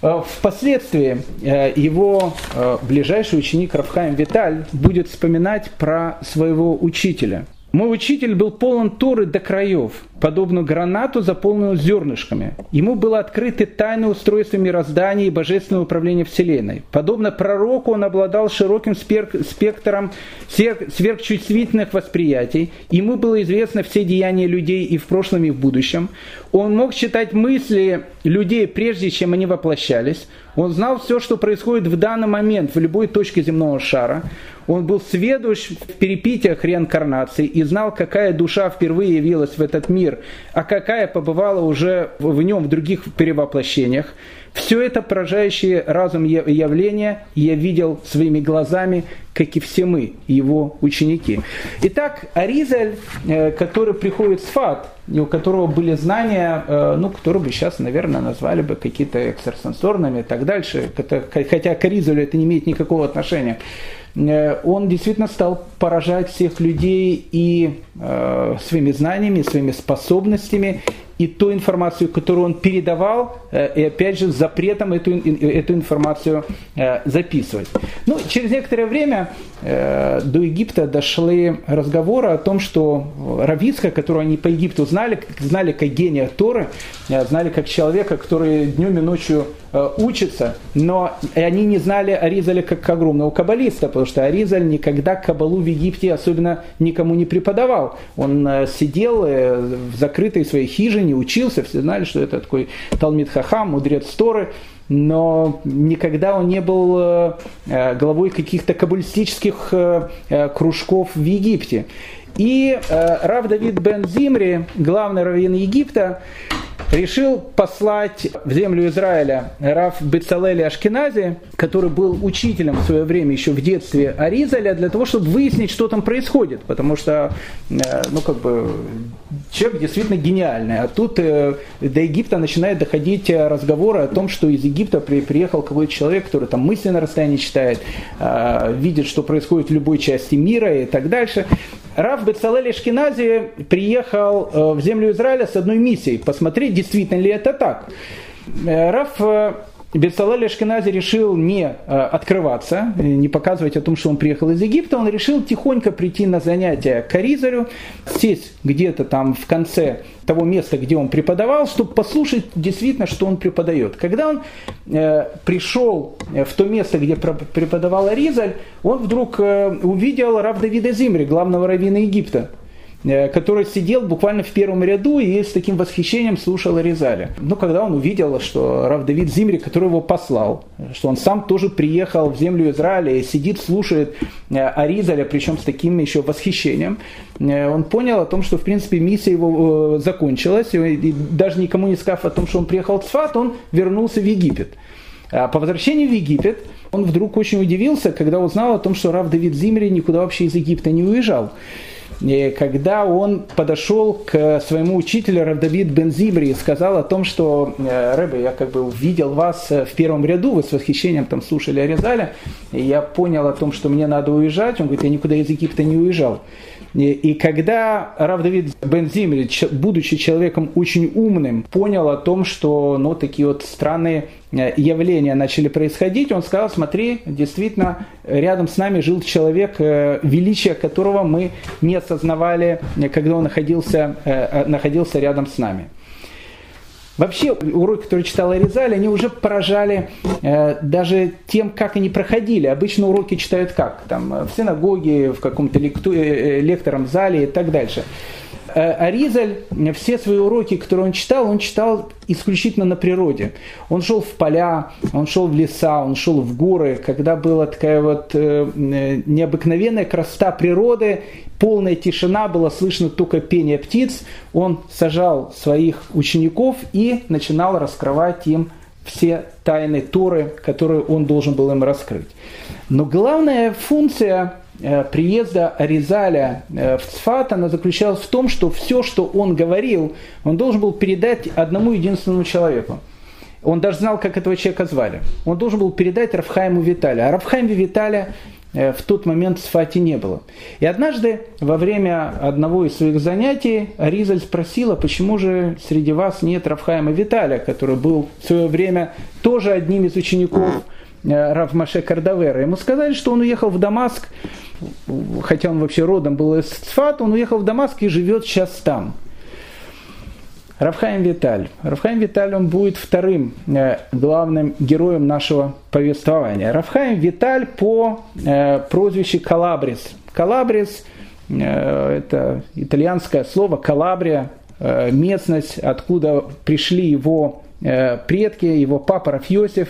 впоследствии э, его э, ближайший ученик Рафхайм Виталь будет вспоминать про своего учителя. Мой учитель был полон Торы до краев – подобно гранату, заполненную зернышками. Ему было открыто тайное устройство мироздания и божественного управления Вселенной. Подобно пророку, он обладал широким спектром сверхчувствительных восприятий. Ему было известно все деяния людей и в прошлом, и в будущем. Он мог читать мысли людей, прежде чем они воплощались. Он знал все, что происходит в данный момент в любой точке земного шара. Он был сведущ в перепитиях реинкарнации и знал, какая душа впервые явилась в этот мир а какая побывала уже в нем в других перевоплощениях. Все это поражающее разум явление я видел своими глазами, как и все мы, его ученики. Итак, Аризаль, э, который приходит с Фат, у которого были знания, э, ну, которые бы сейчас, наверное, назвали бы какие-то экстрасенсорными и так дальше, хотя к Аризалю это не имеет никакого отношения. Э, он действительно стал поражать всех людей и э, своими знаниями, своими способностями, и ту информацию, которую он передавал, и опять же запретом эту, эту информацию записывать. Ну, через некоторое время до Египта дошли разговоры о том, что Равицка, которого они по Египту знали, знали как гения Торы, знали как человека, который днем и ночью учится, но они не знали Аризаля как огромного каббалиста, потому что Аризаль никогда кабалу в Египте особенно никому не преподавал. Он э, сидел э, в закрытой своей хижине, учился, все знали, что это такой Талмит Хахам, мудрец Торы, но никогда он не был э, главой каких-то каббалистических кружков в Египте. И Рав Давид бен Зимри, главный раввин Египта, решил послать в землю Израиля Раф Бецалели Ашкенази, который был учителем в свое время еще в детстве Аризаля, для того, чтобы выяснить, что там происходит. Потому что, э, ну, как бы, человек действительно гениальный. А тут э, до Египта начинает доходить разговоры о том, что из Египта приехал какой-то человек, который там мысли на расстоянии читает, э, видит, что происходит в любой части мира и так дальше. Раф Бецалель Шкинази приехал э, в землю Израиля с одной миссией, посмотреть, действительно ли это так. Э, Раф э, Бецалель Ашкенази решил не открываться, не показывать о том, что он приехал из Египта, он решил тихонько прийти на занятия к Аризарю, сесть где-то там в конце того места, где он преподавал, чтобы послушать действительно, что он преподает. Когда он э, пришел в то место, где преподавал Аризаль, он вдруг э, увидел Рав Давида Зимри, главного раввина Египта. Э, который сидел буквально в первом ряду и с таким восхищением слушал Аризаля. Но когда он увидел, что Рав Давид Зимри, который его послал, что он сам тоже приехал в землю Израиля и сидит, слушает э, Аризаля, причем с таким еще восхищением, э, он понял о том, что в принципе миссия его закончилась, и даже никому не сказав о том, что он приехал в Цфат, он вернулся в Египет. А по возвращению в Египет он вдруг очень удивился, когда узнал о том, что Рав Давид Зимри никуда вообще из Египта не уезжал когда он подошел к своему учителю Равдавид Бензибри и сказал о том, что э, Рэбе, я как бы увидел вас в первом ряду, вы с восхищением там слушали Аризаля, и я понял о том, что мне надо уезжать, он говорит, я никуда из Египта не уезжал. И когда Рав Давид Бензимри, будучи человеком очень умным, понял о том, что ну, такие вот странные э, явления начали происходить, он сказал, смотри, действительно, рядом с нами жил человек, э, величие которого мы не осознавали, когда он находился, э, находился рядом с нами. Вообще, уроки, которые читал Аризаль, они уже поражали э, даже тем, как они проходили. Обычно уроки читают как? Там, в синагоге, в каком-то лекту, э, лектором зале и так дальше. Э, Аризаль все свои уроки, которые он читал, он читал исключительно на природе. Он шел в поля, он шел в леса, он шел в горы, когда была такая вот э, э, необыкновенная красота природы, полная тишина, было слышно только пение птиц. Он сажал своих учеников и начинал раскрывать им все тайны Торы, которые он должен был им раскрыть. Но главная функция Э, приезда Аризаля э, в Цфат, она заключалась в том, что все, что он говорил, он должен был передать одному единственному человеку. Он даже знал, как этого человека звали. Он должен был передать Рафхайму Виталя. А Рафхайма Виталя э, в тот момент в Сфате не было. И однажды во время одного из своих занятий Аризаль спросила, почему же среди вас нет Рафхайма Виталя, который был в свое время тоже одним из учеников Рав Маше Кардавера. Ему сказали, что он уехал в Дамаск, хотя он вообще родом был из Цфат, он уехал в Дамаск и живет сейчас там. Равхайм Виталь. Равхайм Виталь, он будет вторым э, главным героем нашего повествования. Равхайм Виталь по э, прозвищу Калабрис. Калабрис э, это итальянское слово Калабрия, э, местность, откуда пришли его э, предки, его папа Рафьосиф.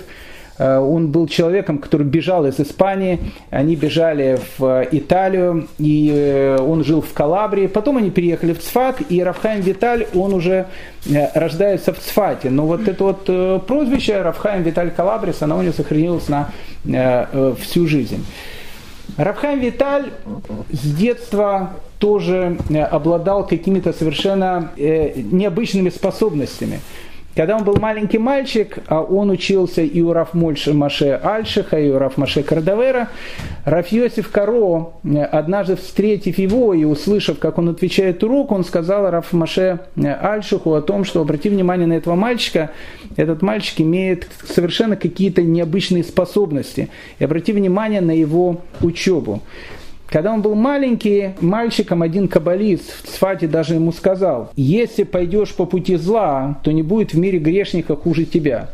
Э, он был человеком, который бежал из Испании, они бежали в Италию, и э, он жил в Калабрии. Потом они переехали в Цфат, и Рафхайм Виталь, он уже э, рождается в Цфате. Но вот это вот прозвище Рафхайм Виталь Калабрис, оно у него сохранилось на всю жизнь. Рафхайм Виталь с детства тоже обладал какими-то совершенно необычными способностями. Когда он был маленький мальчик, а он учился и у Раф Маше Альшиха, и у Раф Маше Кардавера, Раф Йосиф Каро, однажды встретив его и услышав, как он отвечает урок, он сказал Раф Маше Альшиху о том, что обрати внимание на этого мальчика, этот мальчик имеет совершенно какие-то необычные способности. И обрати внимание на его учебу. Когда он был маленький, мальчиком один каббалист в Цфате даже ему сказал, если пойдешь по пути зла, то не будет в мире грешника хуже тебя.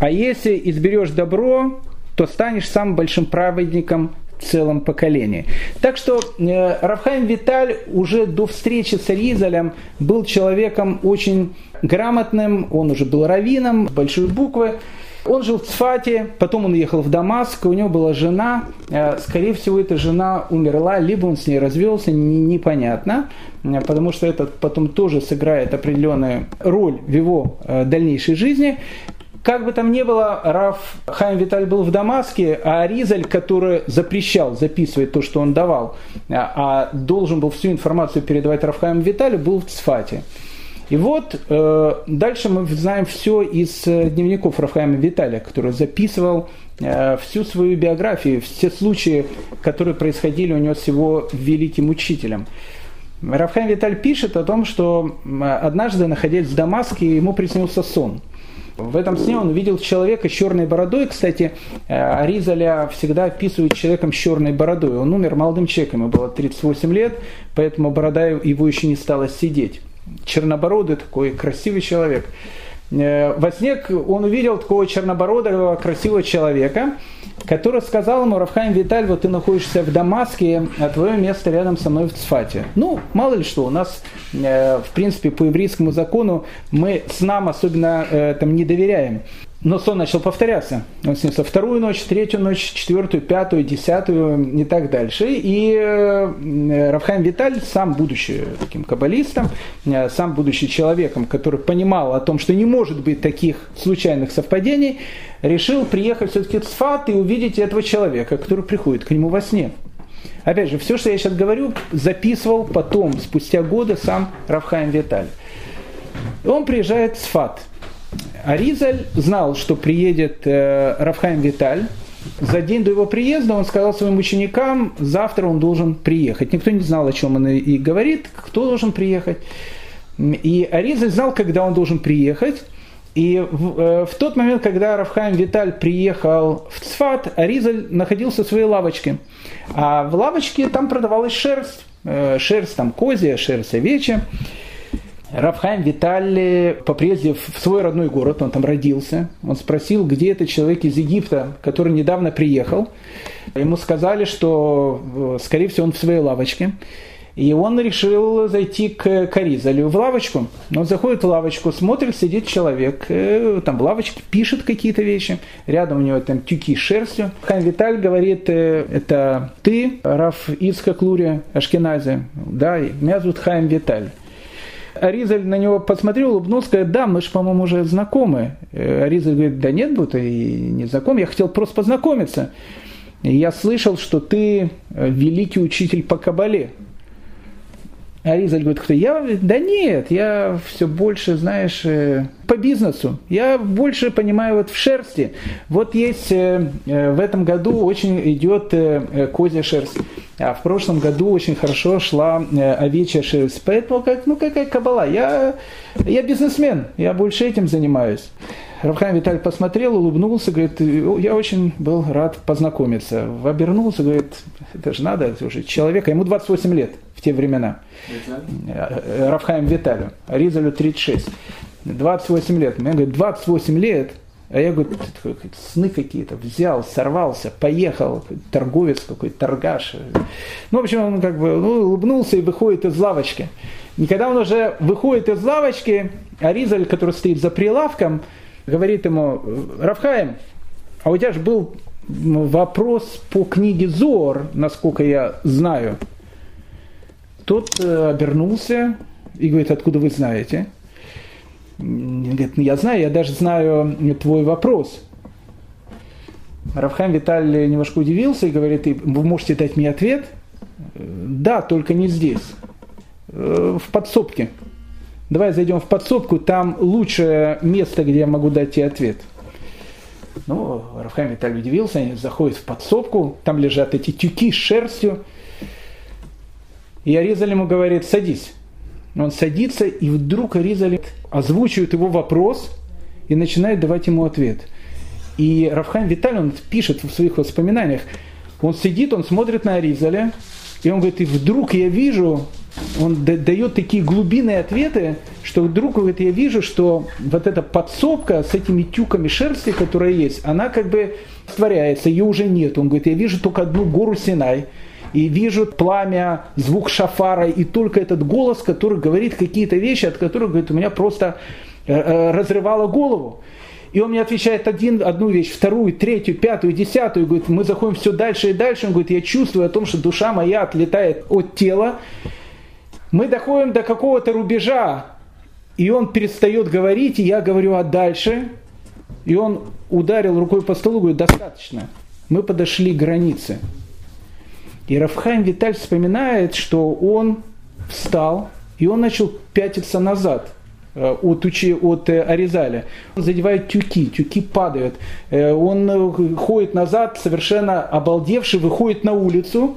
А если изберешь добро, то станешь самым большим праведником в целом поколении. Так что э, Рафхайм Виталь уже до встречи с Аризалем был человеком очень грамотным, он уже был раввином, большой буквы, он жил в Цфате, потом он уехал в Дамаск, у него была жена, э, скорее всего, эта жена умерла, либо он с ней развелся, непонятно, э, потому что это потом тоже сыграет определенную роль в его э, дальнейшей жизни. Как бы там ни было, Раф Хайм Виталь был в Дамаске, а Аризаль, который запрещал записывать то, что он давал, а должен был всю информацию передавать Рафхайму Виталю, был в Цфате. И вот э, дальше мы знаем все из э, дневников Рафаэма Виталия, который записывал э, всю свою биографию, все случаи, которые происходили у него с его великим учителем. Рафхайм Виталь пишет о том, что однажды, находясь в Дамаске, ему приснился сон. В этом сне он увидел человека с черной бородой. Кстати, э, Аризаля всегда описывают человеком с черной бородой. Он умер молодым человеком, ему было 38 лет, поэтому борода его еще не стала сидеть чернобородый такой красивый человек. Э, во сне он увидел такого чернобородого красивого человека, который сказал ему, Рафхайм Виталь, вот ты находишься в Дамаске, а твое место рядом со мной в Цфате. Ну, мало ли что, у нас, э, в принципе, по еврейскому закону мы с нам особенно э, там не доверяем. Но сон начал повторяться. Он снился вторую ночь, третью ночь, четвертую, пятую, десятую и так дальше. И э, Равхайм Виталь, сам будучи таким каббалистом, э, сам будучи человеком, который понимал о том, что не может быть таких случайных совпадений, решил приехать все-таки в Сфат и увидеть этого человека, который приходит к нему во сне. Опять же, все, что я сейчас говорю, записывал потом, спустя годы, сам Равхайм Виталь. Он приезжает в Сфат – Аризаль знал, что приедет э, Рафхайм Виталь. За день до его приезда он сказал своим ученикам, завтра он должен приехать. Никто не знал, о чем он и говорит, кто должен приехать. И Аризаль знал, когда он должен приехать. И в, э, в тот момент, когда Рафхайм Виталь приехал в Цфат, Аризаль находился в своей лавочке. А в лавочке там продавалась шерсть. Э, шерсть там козья, шерсть овечья. Рафхайм Виталий по приезде в свой родной город, он там родился, он спросил, где этот человек из Египта, который недавно приехал. Ему сказали, что, э, скорее всего, он в своей лавочке. И он решил зайти к Каризалю в лавочку. Он заходит в лавочку, смотрит, сидит человек, э, там в лавочке пишет какие-то вещи. Рядом у него там тюки с шерстью. Хайм Виталь говорит, э, это ты, Раф Ицхак Лури Ашкеназе. Да, меня зовут Хайм Виталь. Аризаль на него посмотрел, улыбнулся, говорит, да, мы же, по-моему, уже знакомы. Э, Аризаль говорит, да нет, будто и не знаком, я хотел просто познакомиться. Я слышал, что ты э, великий учитель по кабале. Аризаль говорит, кто? Я, да нет, я все больше, знаешь, э, по бизнесу. Я больше понимаю вот в шерсти. Вот есть э, э, в этом году очень идет козья шерсть. А в прошлом году очень хорошо шла овечья шерсть. Поэтому как, ну какая кабала. Я, я бизнесмен, я больше этим занимаюсь. Равхайм Виталий посмотрел, улыбнулся, говорит, я очень был рад познакомиться. Обернулся, говорит, это же надо, уже человека, ему 28 лет в те времена. Виталий? Равхайм Виталию, Ризалю 36. 28 лет. Мне говорит, 28 лет, а я говорю, сны какие-то, взял, сорвался, поехал, торговец какой-то, торгаш. Ну, в общем, он как бы ну, улыбнулся и выходит из лавочки. И когда он уже выходит из лавочки, Аризаль, который стоит за прилавком, говорит ему, Равхаем, а у тебя же был вопрос по книге Зор, насколько я знаю. Тот э, обернулся и говорит, откуда вы знаете? Говорит, «Ну, я знаю, я даже знаю твой вопрос. Равхайм Виталий немножко удивился и говорит, вы можете дать мне ответ? Да, только не здесь, э, в подсобке. Давай зайдем в подсобку, там лучшее место, где я могу дать тебе ответ. Ну, Рафхайм Виталий удивился, они заходят в подсобку, там лежат эти тюки с шерстью. И Аризаль ему говорит, садись. Он садится, и вдруг Аризаль озвучивает его вопрос и начинает давать ему ответ. И Рафхайм Виталий, он пишет в своих воспоминаниях, он сидит, он смотрит на Аризаля, и он говорит, и вдруг я вижу, он дает такие глубинные ответы, что вдруг говорит, я вижу, что вот эта подсобка с этими тюками шерсти, которая есть, она как бы створяется, ее уже нет. Он говорит, я вижу только одну гору Синай, и вижу пламя, звук шафара, и только этот голос, который говорит какие-то вещи, от которых, говорит, у меня просто э, э, разрывало голову. И он мне отвечает один, одну вещь, вторую, третью, пятую, десятую. Говорит, мы заходим все дальше и дальше. Он говорит, я чувствую о том, что душа моя отлетает от тела. Мы доходим до какого-то рубежа, и он перестает говорить, и я говорю, а дальше? И он ударил рукой по столу, говорит, достаточно. Мы подошли к границе. И Рафхайм Виталь вспоминает, что он встал, и он начал пятиться назад – от, учи, от э, Аризаля. Он задевает тюки, тюки падают. Э, он ходит назад, совершенно обалдевший, выходит на улицу.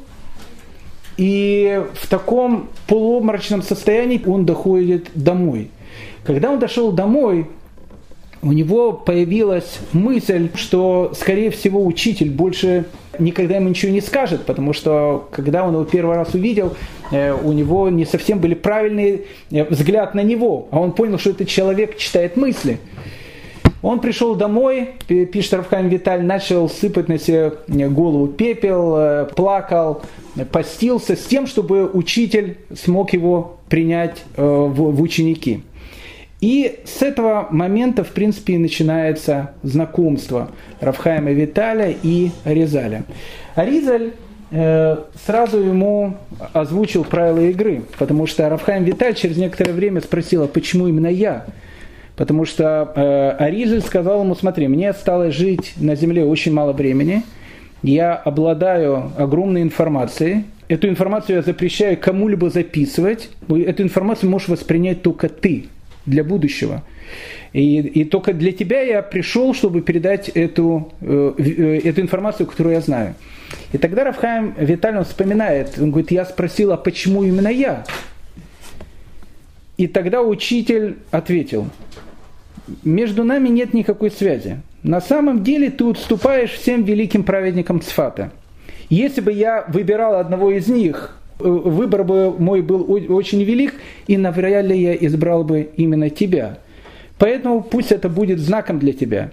И в таком полуобморочном состоянии он доходит домой. Когда он дошел домой, у него появилась мысль, что, скорее всего, учитель больше никогда ему ничего не скажет, потому что, когда он его первый раз увидел, э, у него не совсем были правильные э, взгляд на него, а он понял, что этот человек читает мысли. Он пришел домой, пишет Равхайм Виталь, начал сыпать на себе э, голову пепел, плакал, постился с тем, чтобы учитель смог его принять в ученики. И с этого момента, в принципе, и начинается знакомство Равхайма Виталя и Аризаля. Аризаль э, сразу ему озвучил правила игры, потому что Равхайм Виталь через некоторое время спросил, а почему именно я? Потому что э, Аризаль сказал ему, смотри, мне осталось жить на земле очень мало времени, я обладаю огромной информацией, эту информацию я запрещаю кому-либо записывать, эту информацию можешь воспринять только ты для будущего. И, и только для тебя я пришел, чтобы передать эту, э, э, эту информацию, которую я знаю. И тогда Рафхайм Виталий вспоминает, он говорит, я спросил, а почему именно я? И тогда учитель ответил, между нами нет никакой связи. На самом деле ты уступаешь всем великим праведникам Цфата. Если бы я выбирал одного из них, выбор бы мой был очень велик, и навряд ли я избрал бы именно тебя. Поэтому пусть это будет знаком для тебя.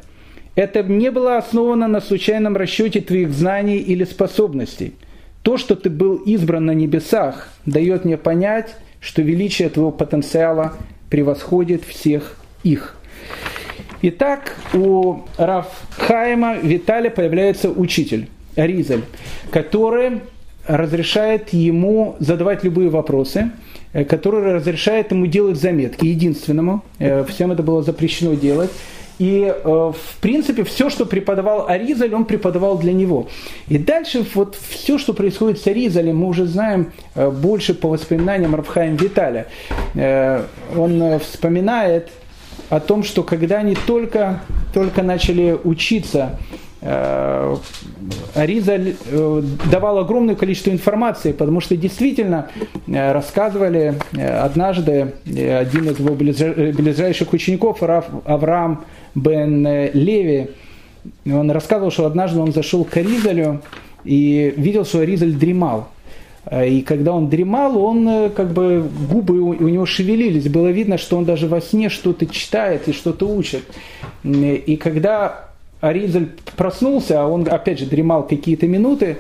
Это не было основано на случайном расчете твоих знаний или способностей. То, что ты был избран на небесах, дает мне понять, что величие твоего потенциала превосходит всех их. Итак, у Рафхайма Виталия появляется учитель, Ризель, который разрешает ему задавать любые вопросы, э, который разрешает ему делать заметки, единственному. Э, всем это было запрещено делать. И, э, в принципе, все, что преподавал Аризаль, он преподавал для него. И дальше вот все, что происходит с Аризалем, мы уже знаем больше по воспоминаниям Рафхаем Виталя. Он вспоминает о том, что когда они только, только начали учиться Э, Аризаль э, давал огромное количество информации, потому что действительно э, рассказывали однажды один из его ближайших учеников, Авраам бен Леви, он рассказывал, что однажды он зашел к Аризалю и видел, что Аризаль дремал. И когда он дремал, он как бы губы у него шевелились. Было видно, что он даже во сне что-то читает и что-то учит. И когда Аризаль проснулся, а он опять же дремал какие-то минуты,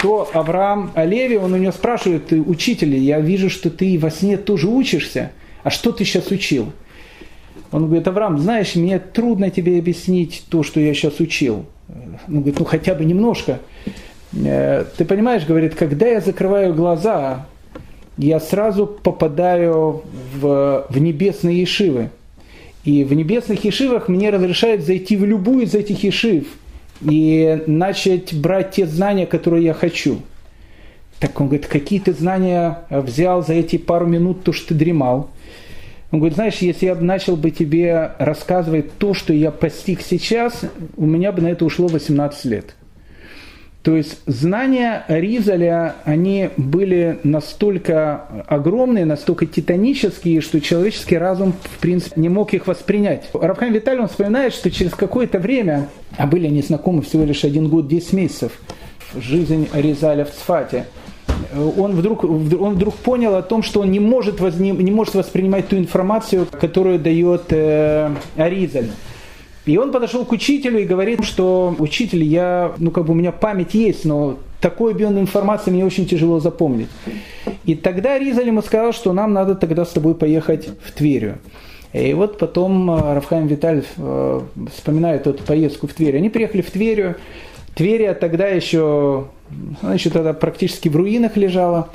то Авраам Олеви, он у него спрашивает, ты учитель, я вижу, что ты во сне тоже учишься, а что ты сейчас учил? Он говорит, Авраам, знаешь, мне трудно тебе объяснить то, что я сейчас учил. Он говорит, ну хотя бы немножко. Э, ты понимаешь, говорит, когда я закрываю глаза, я сразу попадаю в, в небесные ешивы. И в небесных ешивах мне разрешают зайти в любую из этих ешив и начать брать те знания, которые я хочу. Так он говорит, какие ты знания взял за эти пару минут, то, что ты дремал. Он говорит, знаешь, если я начал бы тебе рассказывать то, что я постиг сейчас, у меня бы на это ушло 18 лет. То есть знания Ризаля, они были настолько огромные, настолько титанические, что человеческий разум, в принципе, не мог их воспринять. Рафхайм Виталий, он вспоминает, что через какое-то время, а были они знакомы всего лишь один год, 10 месяцев, жизнь Ризаля в Цфате, он вдруг, он вдруг понял о том, что он не может, возне, не может воспринимать ту информацию, которую дает э, Аризаль. И он подошел к учителю и говорит, что учитель, я, ну как бы у меня память есть, но такой объем информации мне очень тяжело запомнить. И тогда Ризаль ему сказал, что нам надо тогда с тобой поехать в Тверью. И вот потом э, Рафхайм Виталь э, вспоминает эту поездку в Тверь. Они приехали в Тверью. Тверия тогда еще, она еще тогда практически в руинах лежала.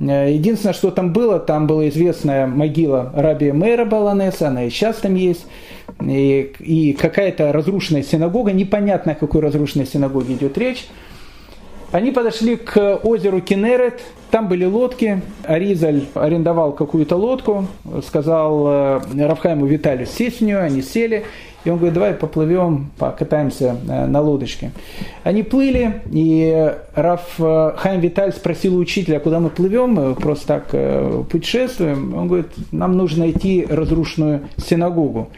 Э, единственное, что там было, там была известная могила Раби Мэра Баланеса, она и сейчас там есть, и, и какая-то разрушенная синагога, непонятно о какой разрушенной синагоге идет речь. Они подошли к озеру Кенерет, там были лодки, Аризаль арендовал какую-то лодку, сказал э, Равхайму Виталию сесть в нее, они сели, и он говорит, давай поплывем, покатаемся э, на лодочке. Они плыли, и Раф э, Хайм Виталь спросил у учителя, куда мы плывем, мы просто так э, путешествуем. Он говорит, нам нужно найти разрушенную синагогу.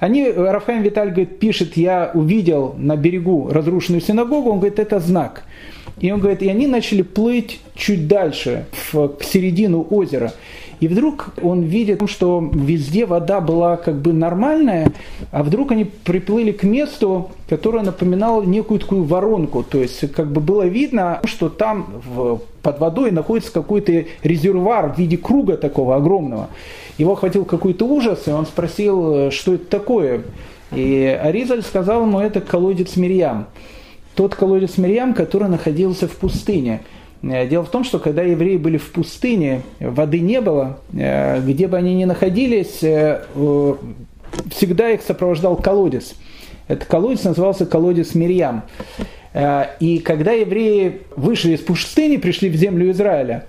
Они, Раф Хайм Виталь говорит, пишет, я увидел на берегу разрушенную синагогу, он говорит, это знак. И он говорит, и они начали плыть чуть дальше, в, в середину озера. И вдруг он видит, что везде вода была как бы нормальная, а вдруг они приплыли к месту, которое напоминало некую такую воронку. То есть как бы было видно, что там в, под водой находится какой-то резервуар в виде круга такого огромного. Его охватил какой-то ужас, и он спросил, что это такое. И Аризаль сказал ему, это колодец Мирьям. Тот колодец Мирьям, который находился в пустыне – Э, дело в том, что когда евреи были в пустыне, воды не было, э, где бы они ни находились, э, всегда их сопровождал колодец. Этот колодец назывался колодец Мирьям. И когда евреи вышли из пустыни, пришли в землю Израиля,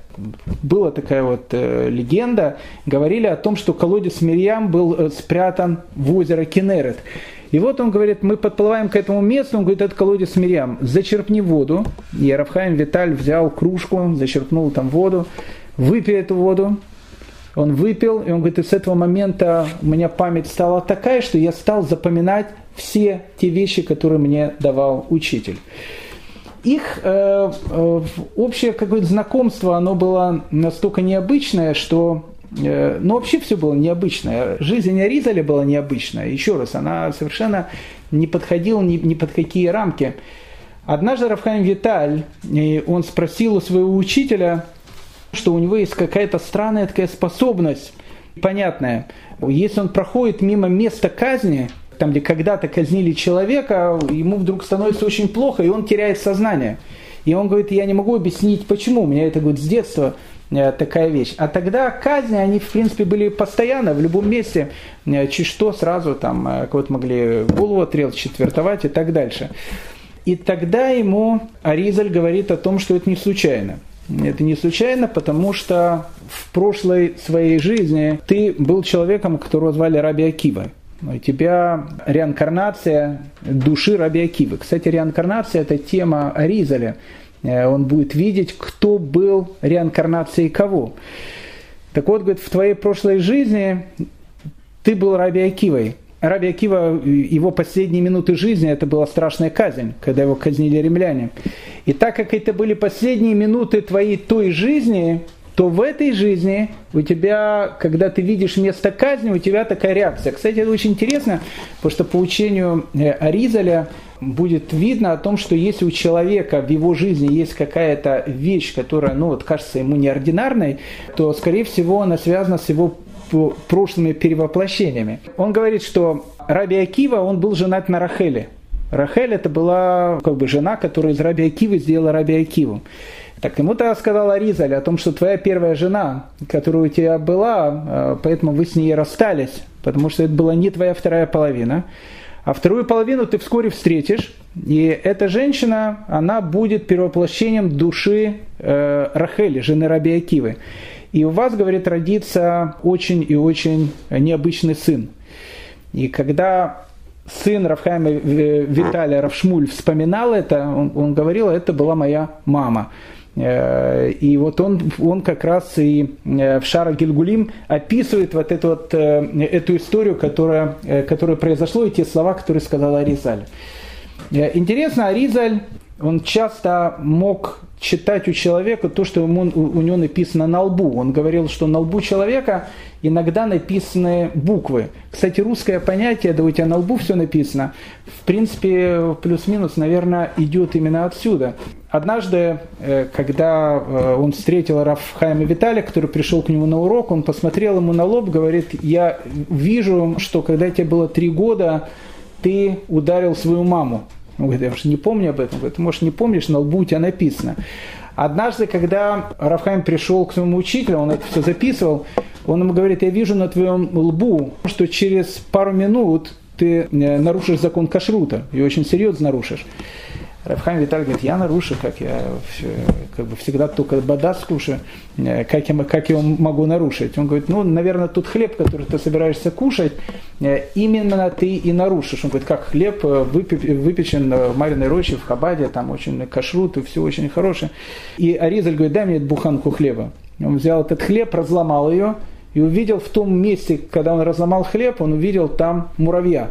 была такая вот легенда, говорили о том, что колодец Мирьям был спрятан в озеро Кенерет. И вот он говорит, мы подплываем к этому месту, он говорит, это колодец Мирьям, зачерпни воду. И Рафхайм Виталь взял кружку, зачерпнул там воду, выпей эту воду. Он выпил, и он говорит, и с этого момента у меня память стала такая, что я стал запоминать все те вещи, которые мне давал учитель. Их э, э, общее какое-то знакомство, оно было настолько необычное, что но вообще все было необычное. Жизнь Аризаля была необычная. Еще раз, она совершенно не подходила ни, ни под какие рамки. Однажды Рафхайм Виталь, он спросил у своего учителя, что у него есть какая-то странная такая способность, понятная. Если он проходит мимо места казни, там, где когда-то казнили человека, ему вдруг становится очень плохо, и он теряет сознание. И он говорит, я не могу объяснить, почему. У меня это говорит, с детства Э, такая вещь. А тогда казни, они в принципе были постоянно, в любом месте, э, чуть что сразу там э, кого-то могли голову отрезать, четвертовать и так дальше. И тогда ему Аризаль говорит о том, что это не случайно. Это не случайно, потому что в прошлой своей жизни ты был человеком, которого звали Раби Акива. У тебя реинкарнация души Раби Акивы. Кстати, реинкарнация – это тема Аризаля. Э, он будет видеть, кто был реинкарнацией кого. Так вот, говорит, в твоей прошлой жизни ты был Раби Акивой. Раби Акива, его последние минуты жизни, это была страшная казнь, когда его казнили римляне. И так как это были последние минуты твоей той жизни, то в этой жизни у тебя, когда ты видишь место казни, у тебя такая реакция. Кстати, это очень интересно, потому что по учению э, Аризаля будет видно о том, что если у человека в его жизни есть какая-то вещь, которая, ну, вот, кажется ему неординарной, то, скорее всего, она связана с его прошлыми перевоплощениями. Он говорит, что Раби Акива, он был женат на Рахеле. Рахель это была как бы жена, которая из Раби Акивы сделала Раби Акиву. Так ему тогда сказал Аризаль о том, что твоя первая жена, которая у тебя была, э, поэтому вы с ней расстались, потому что это была не твоя вторая половина. А вторую половину ты вскоре встретишь, и эта женщина, она будет перевоплощением души э, Рахели, жены Раби Акивы. и у вас, говорит, родится очень и очень необычный сын. И когда сын Рафхайма Виталия Равшмуль вспоминал это, он, он говорил, это была моя мама. Э, и вот он, он как раз и э, в Шара Гильгулим описывает вот эту, вот, э, эту историю, которая, которая произошла, и те слова, которые сказал Аризаль. Интересно, Аризаль, он часто мог читать у человека то, что ему, у него написано на лбу. Он говорил, что на лбу человека иногда написаны буквы. Кстати, русское понятие, да у тебя на лбу все написано, в принципе, плюс-минус, наверное, идет именно отсюда. Однажды, э, когда э, он встретил Рафхайма Виталия, который пришел к нему на урок, он посмотрел ему на лоб, говорит, я вижу, что когда тебе было три года, ты ударил свою маму. Он говорит, я уж не помню об этом. Говорит, может, не помнишь, на лбу у тебя написано. Однажды, когда Рафхайм пришел к своему учителю, он это все записывал, он ему говорит, я вижу на твоем лбу, что через пару минут ты э, нарушишь закон кашрута, и очень серьезно нарушишь. Рафхайм Виталий говорит, я нарушу, как я как бы всегда только бадас кушаю, э, как я, как я могу нарушить? Он говорит, ну, наверное, тот хлеб, который ты собираешься кушать, э, именно ты и нарушишь. Он говорит, как хлеб э, выпечен в Мариной роще, в Хабаде, там очень кашрут, и все очень хорошее. И Аризаль говорит, дай мне эту буханку хлеба. Он взял этот хлеб, разломал ее, и увидел в том месте, когда он разломал хлеб, он увидел там муравья.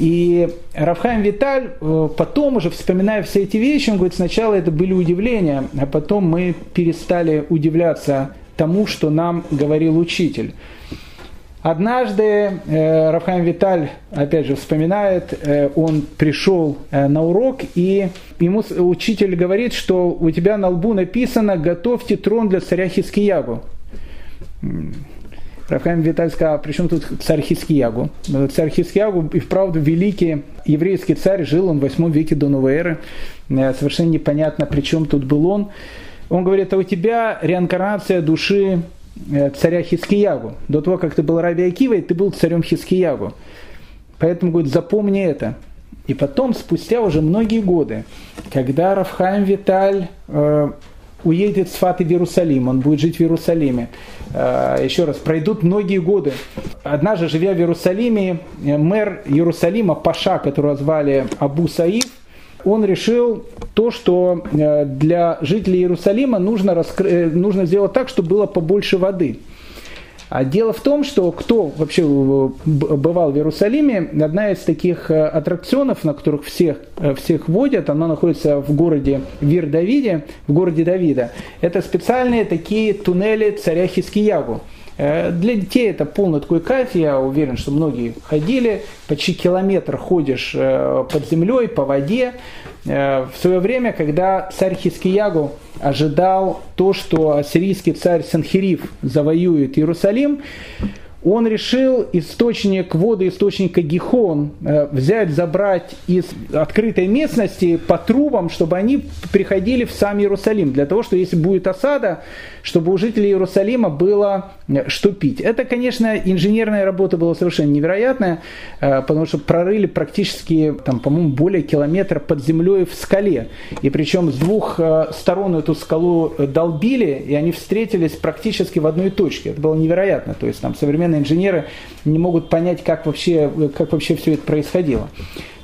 И Рафхайм Виталь э, потом уже, вспоминая все эти вещи, он говорит, сначала это были удивления, а потом мы перестали удивляться тому, что нам говорил учитель. Однажды э, Рафхайм Виталь, опять же, вспоминает, э, он пришел э, на урок, и ему учитель говорит, что у тебя на лбу написано «Готовьте трон для царя Хискиягу». Рафхайм Виталь сказал, при чем тут царь Хискиягу? Царь Хискиягу и вправду великий еврейский царь, жил он в 8 веке до новой эры. Э, совершенно непонятно, при чем тут был он. Он говорит, а у тебя реинкарнация души э, царя Хискиягу. До того, как ты был Раби Акивой, ты был царем Хискиягу. Поэтому, говорит, запомни это. И потом, спустя уже многие годы, когда Рафхайм Виталь э, уедет с Фаты в Иерусалим, он будет жить в Иерусалиме. Э, еще раз, пройдут многие годы. Однажды, живя в Иерусалиме, мэр Иерусалима, Паша, которого звали Абу Саиф, он решил то, что э, для жителей Иерусалима нужно, раскры... Э, нужно сделать так, чтобы было побольше воды. А дело в том, что кто вообще бывал в Иерусалиме, одна из таких э, аттракционов, на которых всех, э, всех водят, она находится в городе Вир-Давиде, в городе Давида. Это специальные такие туннели царя Хискиягу. Э, для детей это полный такой кайф, я уверен, что многие ходили, почти километр ходишь под землей, по воде. В свое время, когда царь Хискиягу ожидал то, что ассирийский царь Санхириф завоюет Иерусалим, он решил источник воды, источника Гихон э, взять, забрать из открытой местности по трубам, чтобы они приходили в сам Иерусалим, для того, что если будет осада, чтобы у жителей Иерусалима было э, что пить. Это, конечно, инженерная работа была совершенно невероятная, э, потому что прорыли практически, там, по-моему, более километра под землей в скале. И причем с двух сторон эту скалу долбили, и они встретились практически в одной точке. Это было невероятно. То есть там современные инженеры не могут понять, как вообще, как вообще все это происходило.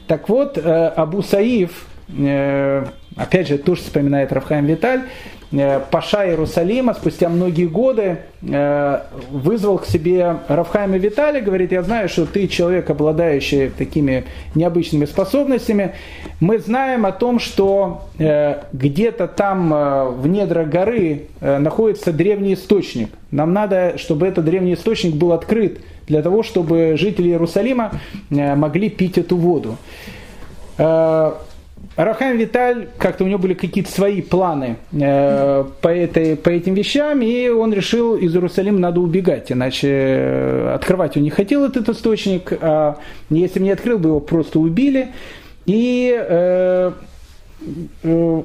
Так вот, э, Абу Саиф, э, опять же, тоже вспоминает Рафхайм Виталь, э, Паша Иерусалима спустя многие годы вызвал к себе Рафхайма Виталия, говорит, я знаю, что ты человек, обладающий такими необычными способностями. Мы знаем о том, что где-то там в недрах горы находится древний источник. Нам надо, чтобы этот древний источник был открыт для того, чтобы жители Иерусалима могли пить эту воду. Рахам Виталь, как-то у него были какие-то свои планы э, по, этой, по этим вещам, и он решил, из Иерусалима надо убегать, иначе э, открывать он не хотел этот источник, а если бы не открыл бы, его просто убили. И э, э,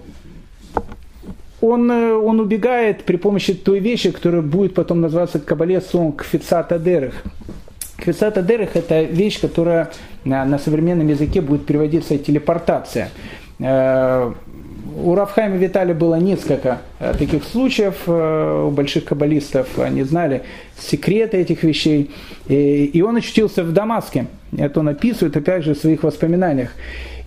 он, э, он убегает при помощи той вещи, которая будет потом называться Кабале Сон Кфицата Дерых. Кфицата Дерых – это вещь, которая на, на современном языке будет переводиться телепортация. Э, у Рафхайма Виталия было несколько э, таких случаев, э, у больших каббалистов они знали секреты этих вещей, и он очутился в Дамаске, это он описывает опять же в своих воспоминаниях.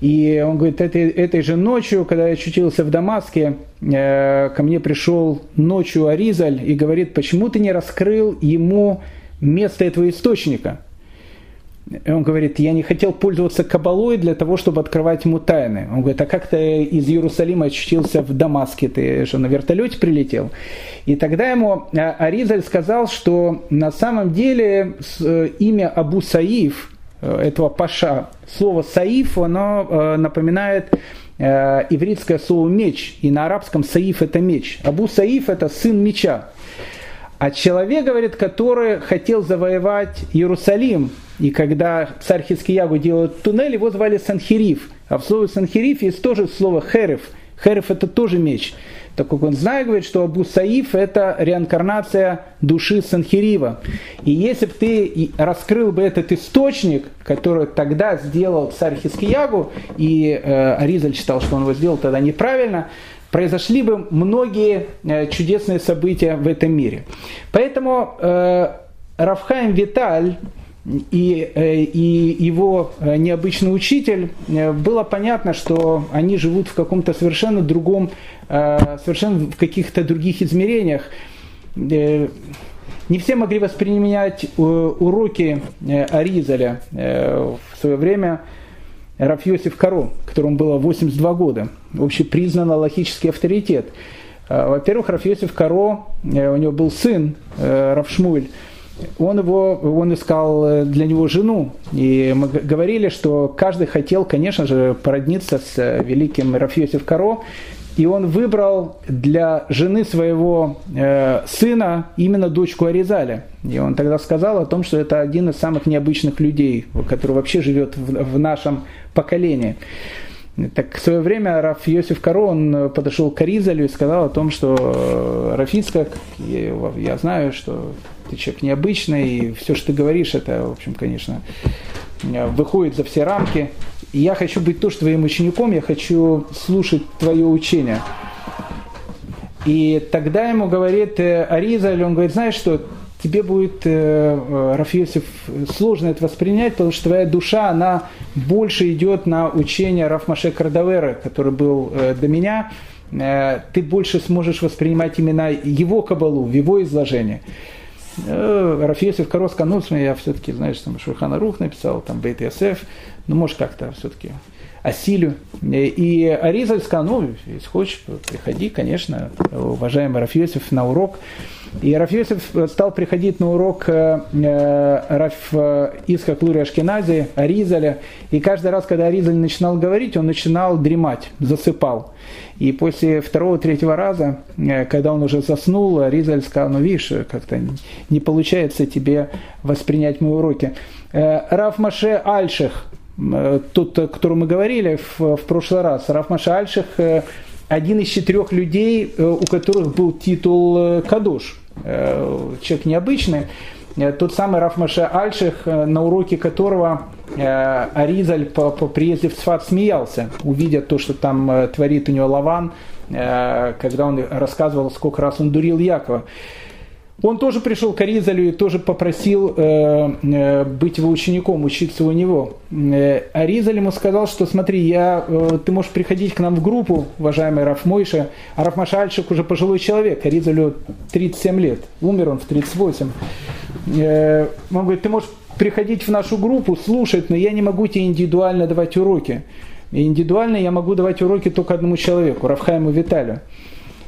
И он говорит, этой, этой же ночью, когда я очутился в Дамаске, ко мне пришел ночью Аризаль и говорит, почему ты не раскрыл ему место этого источника? И он говорит, я не хотел пользоваться кабалой для того, чтобы открывать ему тайны. Он говорит, а как ты из Иерусалима очутился в Дамаске? Ты же на вертолете прилетел? И тогда ему а, Аризаль сказал, что на самом деле э, имя Абу Саиф, э, этого паша, слово Саиф, оно э, напоминает ивритское слово меч, и на арабском Саиф это меч. Абу Саиф это сын меча. А человек, говорит, который хотел завоевать Иерусалим, и когда царь Хискиягу делал туннель, его звали Санхириф. А в слове Санхириф есть тоже слово херев. Херев это тоже меч. Так как он знает, говорит, что Абу Саиф это реинкарнация души Санхирива. И если бы ты раскрыл бы этот источник, который тогда сделал царь Хискиягу, и э, Аризаль считал, что он его сделал тогда неправильно, произошли бы многие э, чудесные события в этом мире. Поэтому э, Рафхайм Виталь и, э, и его необычный учитель, было понятно, что они живут в каком-то совершенно другом, совершенно в каких-то других измерениях. Не все могли воспринимать уроки Аризаля в свое время Раф Йосиф Каро, которому было 82 года, общепризнан логический авторитет. А, во-первых, Раф Йосиф Каро, э, у него был сын, э, Раф Шмуль, он, его, он искал э, для него жену. И мы говорили, что каждый хотел, конечно же, породниться с великим Рафьосиф Каро. И он выбрал для жены своего э, сына именно дочку Аризаля. И он тогда сказал о том, что это один из самых необычных людей, который вообще живет в нашем поколении. Так в свое время Раф Йосиф Каро, он подошел к Аризалю и сказал о том, что э, Рафицкак, я, я знаю, что ты человек необычный, и все, что ты говоришь, это, в общем, конечно, выходит за все рамки. И я хочу быть тоже твоим учеником, я хочу слушать твое учение. И тогда ему говорит э, Аризаль, он говорит, знаешь что, тебе будет, э, э Рафиосиф, сложно это воспринять, потому что твоя душа, она больше идет на учение Рафмаше Кардавера, который был э, до меня, э, ты больше сможешь воспринимать именно его кабалу, его изложение. Э, Рафиосиф Корос ну, я все-таки, знаешь, там Шурхана Рух написал, там Бейт Ясеф, ну, может, как-то все-таки осилю. И Аризаль сказал, ну, если хочешь, приходи, конечно, уважаемый Рафиосиф, на урок. И Рафиосиф стал приходить на урок э, э, Раф Исхак Лури Ашкенази, Аризаля, и каждый раз, когда Аризаль начинал говорить, он начинал дремать, засыпал. И после второго-третьего раза, э, когда он уже заснул, Ризаль сказал, ну видишь, как-то не получается тебе воспринять мои уроки. Э, Раф Маше Альших, э, тот, о котором мы говорили в, в прошлый раз, Раф Маше Альших один из четырех людей, у которых был титул Кадош. Человек необычный. Тот самый Раф Маше Альших, на уроке которого Э, Аризаль по, по приезде в Цфат смеялся, увидя то, что там э, творит у него Лаван, э, когда он рассказывал, сколько раз он дурил Якова. Он тоже пришел к Аризалю и тоже попросил э, э, быть его учеником, учиться у него. Э, Аризаль ему сказал, что смотри, я, э, ты можешь приходить к нам в группу, уважаемый Раф Мойша, а Раф Машальчик уже пожилой человек, Аризалю 37 лет, умер он в 38. Э, он говорит, ты можешь приходить в нашу группу, слушать, но я не могу тебе индивидуально давать уроки. Индивидуально я могу давать уроки только одному человеку, Рафхайму Виталию.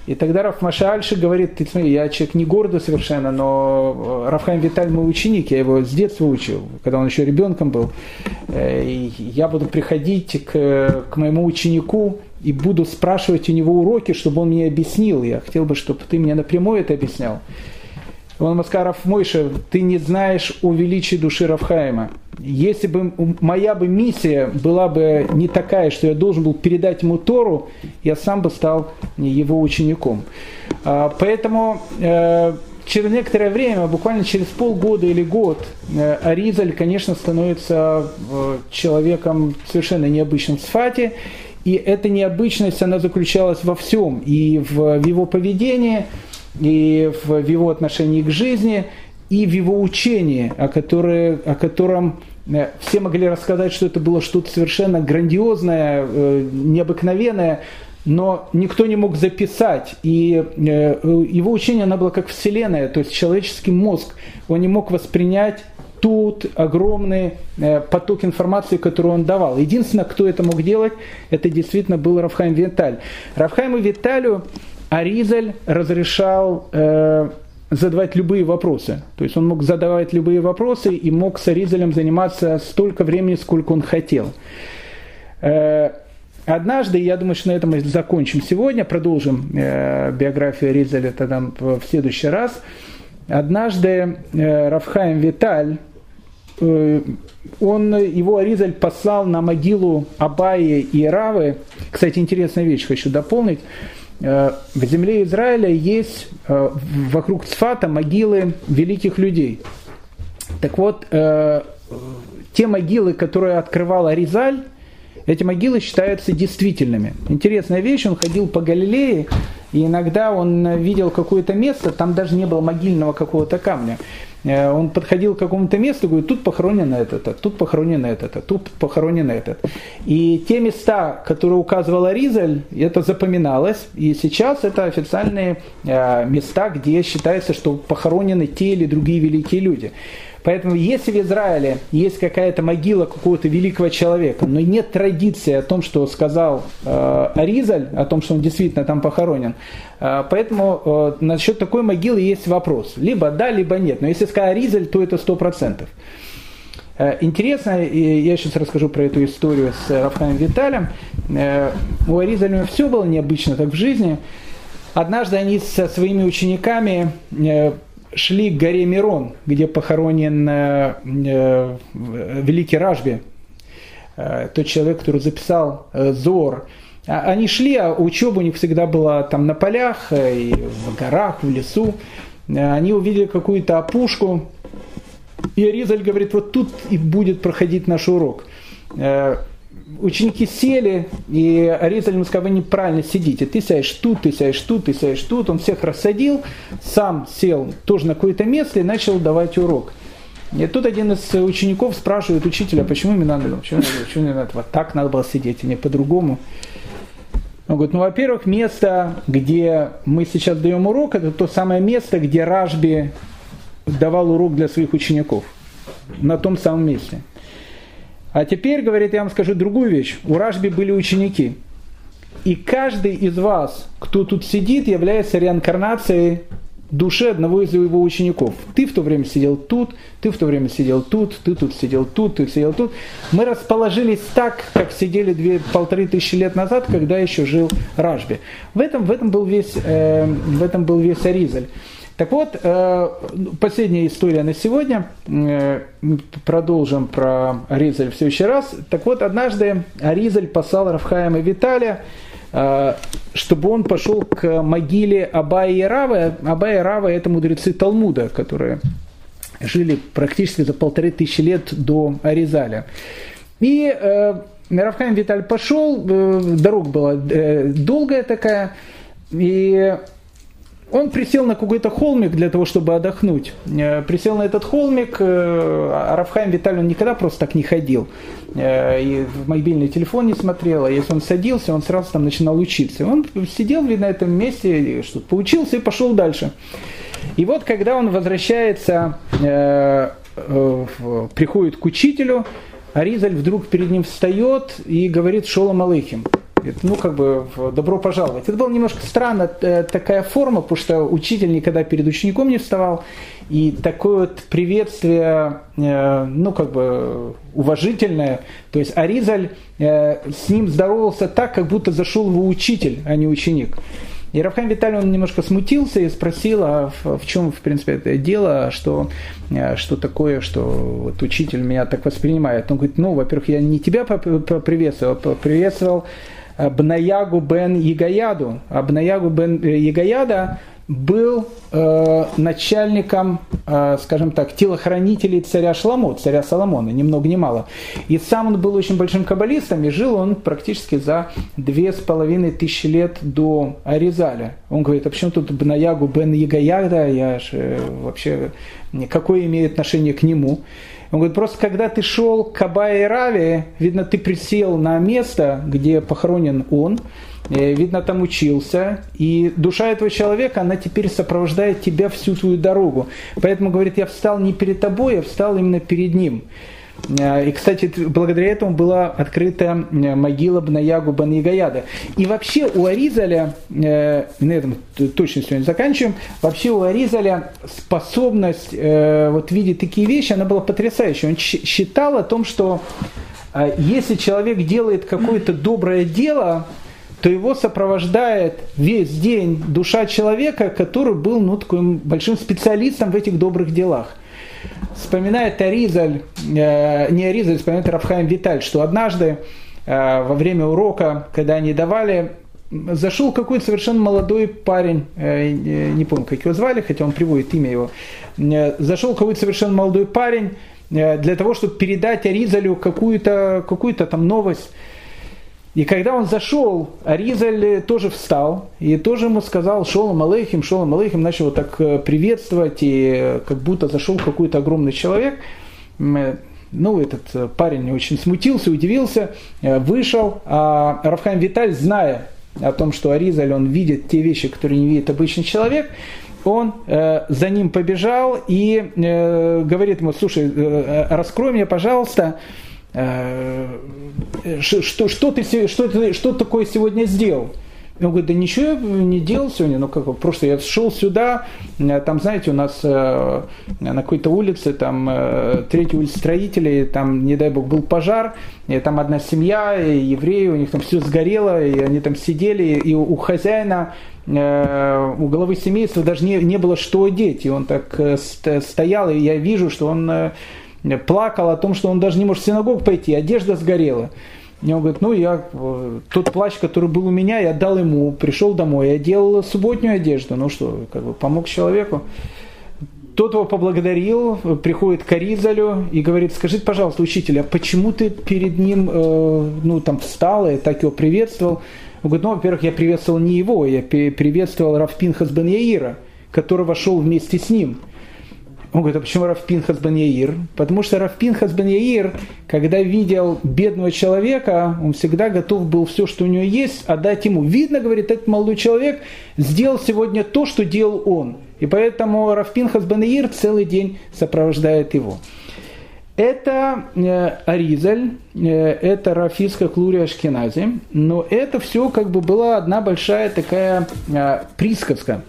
И тогда Раф Машальши говорит, ты смотри, я человек не гордый совершенно, но э, Рафхайм Виталь мой ученик, я его с детства учил, когда он еще ребенком был. Э, и я буду приходить к, к моему ученику и буду спрашивать у него уроки, чтобы он мне объяснил. Я хотел бы, чтобы ты мне напрямую это объяснял. Он Маскаров Мойша, ты не знаешь о величии души Рафхаима. Если бы моя бы миссия была бы не такая, что я должен был передать ему Тору, я сам бы стал его учеником. А, поэтому э, через некоторое время, буквально через полгода или год, э, Аризаль, конечно, становится э, человеком совершенно необычным в Сфате, И эта необычность, она заключалась во всем. И в его поведении, и в, в его отношении к жизни, и в его учении, о, которое, о котором э, все могли рассказать, что это было что-то совершенно грандиозное, э, необыкновенное, но никто не мог записать. И э, его учение, оно было как вселенная, то есть человеческий мозг, он не мог воспринять тут огромный поток информации, который он давал. Единственное, кто это мог делать, это действительно был Рафхайм Виталь. Рафхайму Виталю Аризаль разрешал э, задавать любые вопросы. То есть он мог задавать любые вопросы и мог с Аризалем заниматься столько времени, сколько он хотел. Э, однажды, я думаю, что на этом мы закончим сегодня, продолжим э, биографию Аризаля тогда в следующий раз. Однажды э, Рафхайм Виталь, э, он, его Аризаль послал на могилу Абаи и Равы. Кстати, интересная вещь хочу дополнить. Э, в земле Израиля есть вокруг Цфата могилы великих людей. Так вот, те могилы, которые открывал Аризаль, эти могилы считаются действительными. Интересная вещь, он ходил по Галилее, и иногда он видел какое-то место, там даже не было могильного какого-то камня. Э, он подходил к какому-то месту, говорит, тут похоронен этот, тут похоронен этот, тут похоронен этот. И те места, которые указывал Ризаль, это запоминалось. И сейчас это официальные э, места, где считается, что похоронены те или другие великие люди. Поэтому если в Израиле есть какая-то могила какого-то великого человека, но нет традиции о том, что сказал э, Аризаль, о том, что он действительно там похоронен, э, поэтому э, насчет такой могилы есть вопрос. Либо да, либо нет. Но если сказал Аризаль, то это сто процентов. Э, интересно, я сейчас расскажу про эту историю с Рафхаем Виталем. Э, у Аризаля все было необычно так в жизни. Однажды они со своими учениками э, шли к горе Мирон, где похоронен э, э, великий Ражби, э, тот человек, который записал э, Зор. А, они шли, а учеба у них всегда была там на полях, э, и в горах, в лесу. Э, они увидели какую-то опушку, и Аризаль говорит, вот тут и будет проходить наш урок ученики сели, и Аризаль ему сказал, вы неправильно сидите, ты сядешь тут, ты сядешь тут, ты сядешь тут. Он всех рассадил, сам сел тоже на какое-то место и начал давать урок. И тут один из учеников спрашивает учителя, почему мне надо, почему, почему мне надо вот так надо было сидеть, а не по-другому. Он говорит, ну, во-первых, место, где мы сейчас даем урок, это то самое место, где Ражби давал урок для своих учеников. На том самом месте. А теперь, говорит, я вам скажу другую вещь. У Ражби были ученики. И каждый из вас, кто тут сидит, является реинкарнацией души одного из его учеников. Ты в то время сидел тут, ты в то время сидел тут, ты тут сидел тут, ты сидел тут. Мы расположились так, как сидели две, полторы тысячи лет назад, когда еще жил Ражби. В этом, в этом был весь, э, в этом был весь Аризаль. Так вот, э, последняя история на сегодня. Э, продолжим про Аризаль в следующий раз. Так вот, однажды Аризаль послал Рафхаема Виталия, э, чтобы он пошел к могиле Абая и Равы. Абая и Рава – это мудрецы Талмуда, которые жили практически за полторы тысячи лет до Аризаля. И Рафхаем Виталь пошел, дорога была долгая такая, и он присел на какой-то холмик для того, чтобы отдохнуть. Э, присел на этот холмик, э, а Рафхайм Виталий он никогда просто так не ходил. Э, и в мобильный телефон не смотрел, а если он садился, он сразу там начинал учиться. Он сидел на этом месте, что-то поучился и пошел дальше. И вот когда он возвращается, приходит к учителю, Аризаль вдруг перед ним встает и говорит «Шолом Алейхим» ну, как бы, добро пожаловать. Это была немножко странная э, такая форма, потому что учитель никогда перед учеником не вставал, и такое вот приветствие, э, ну, как бы, уважительное, то есть Аризаль э, с ним здоровался так, как будто зашел его учитель, а не ученик. И Равхайм Виталий, он немножко смутился и спросил, а в, в чем, в принципе, это дело, что, что такое, что вот учитель меня так воспринимает. Он говорит, ну, во-первых, я не тебя приветствовал, приветствовал Бнаягу бен Ягаяду. А Бнаягу бен Ягаяда был э, начальником, э, скажем так, телохранителей царя Шламо, царя Соломона, ни много ни мало. И сам он был очень большим каббалистом, и жил он практически за две с половиной тысячи лет до Аризаля. Он говорит, а почему тут Бнаягу бен Ягаяда, я же э, вообще, какое имею отношение к нему? Он говорит, просто когда ты шел к Абае Раве, видно, ты присел на место, где похоронен он, Э, видно, там учился, и душа этого человека, она теперь сопровождает тебя всю твою дорогу. Поэтому, говорит, я встал не перед тобой, я встал именно перед ним. Э, и, кстати, благодаря этому была открыта э, могила Бнаягу Банигаяда. И вообще у Аризаля, на этом точно сегодня заканчиваем, вообще у Аризаля способность вот видеть такие вещи, она была потрясающей. Он считал о том, что если человек делает какое-то доброе дело, то его сопровождает весь день душа человека, который был ну, таким большим специалистом в этих добрых делах. Вспоминает Аризаль, э, не Аризаль, вспоминает Рафхайм Виталь, что однажды э, во время урока, когда они давали, зашел какой-то совершенно молодой парень, э, не помню, как его звали, хотя он приводит имя его, э, зашел какой-то совершенно молодой парень э, для того, чтобы передать Аризалю какую-то какую там новость. И когда он зашел, Аризаль тоже встал и тоже ему сказал «Шолом алейхим, шолом алейхим», начал его так э, приветствовать, и э, как будто зашел какой-то огромный человек. Э, ну, этот парень очень смутился, удивился, вышел, а Рафхайм Виталь, зная о том, что Аризаль, он видит те вещи, которые не видит обычный человек, он э, за ним побежал и э, говорит ему, слушай, э, раскрой мне, пожалуйста, Э, что, что, ты, что, ты, что такое сегодня сделал? Он говорит, да ничего я не делал сегодня, ну как, просто я шел сюда, э, там, знаете, у нас э, на какой-то улице, там, э, третья улица строителей, там, не дай бог, был пожар, и там одна семья, и евреи, у них там все сгорело, и они там сидели, и у, хозяина, э, у главы семейства даже не, не было что одеть, и он так э, стоял, и я вижу, что он... Плакал о том, что он даже не может в синагогу пойти, одежда сгорела. И он говорит, ну я э, тот плащ, который был у меня, я дал ему, пришел домой, я делал субботнюю одежду, ну что, как бы помог человеку. Тот его поблагодарил, приходит к Аризалю и говорит, скажите, пожалуйста, учитель, а почему ты перед ним э, ну, там встал и так его приветствовал? Он говорит, ну, во-первых, я приветствовал не его, я приветствовал Равпинхас бен Яира, который вошел вместе с ним. Он говорит, а почему Равпинхас бен Яир? Потому что Равпинхас бен Яир, когда видел бедного человека, он всегда готов был все, что у него есть, отдать ему. Видно, говорит, этот молодой человек сделал сегодня то, что делал он. И поэтому Равпинхас бен Яир целый день сопровождает его. Это э, Аризаль, э, это Рафиска Клурия Ашкенази, но это все как бы была одна большая такая э, присказка.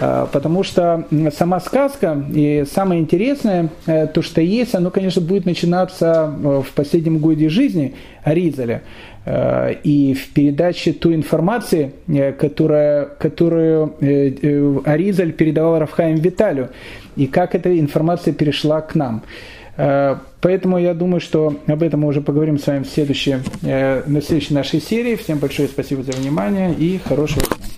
А, потому что сама сказка и самое интересное, э, то, что есть, оно, конечно, будет начинаться э, в последнем годе жизни Аризаля. Э, и в передаче той информации, которая, которую Аризаль передавал Рафхаем Виталию, и как эта информация перешла к нам. Поэтому я думаю, что об этом мы уже поговорим с вами в следующей, на следующей нашей серии. Всем большое спасибо за внимание и хорошего дня.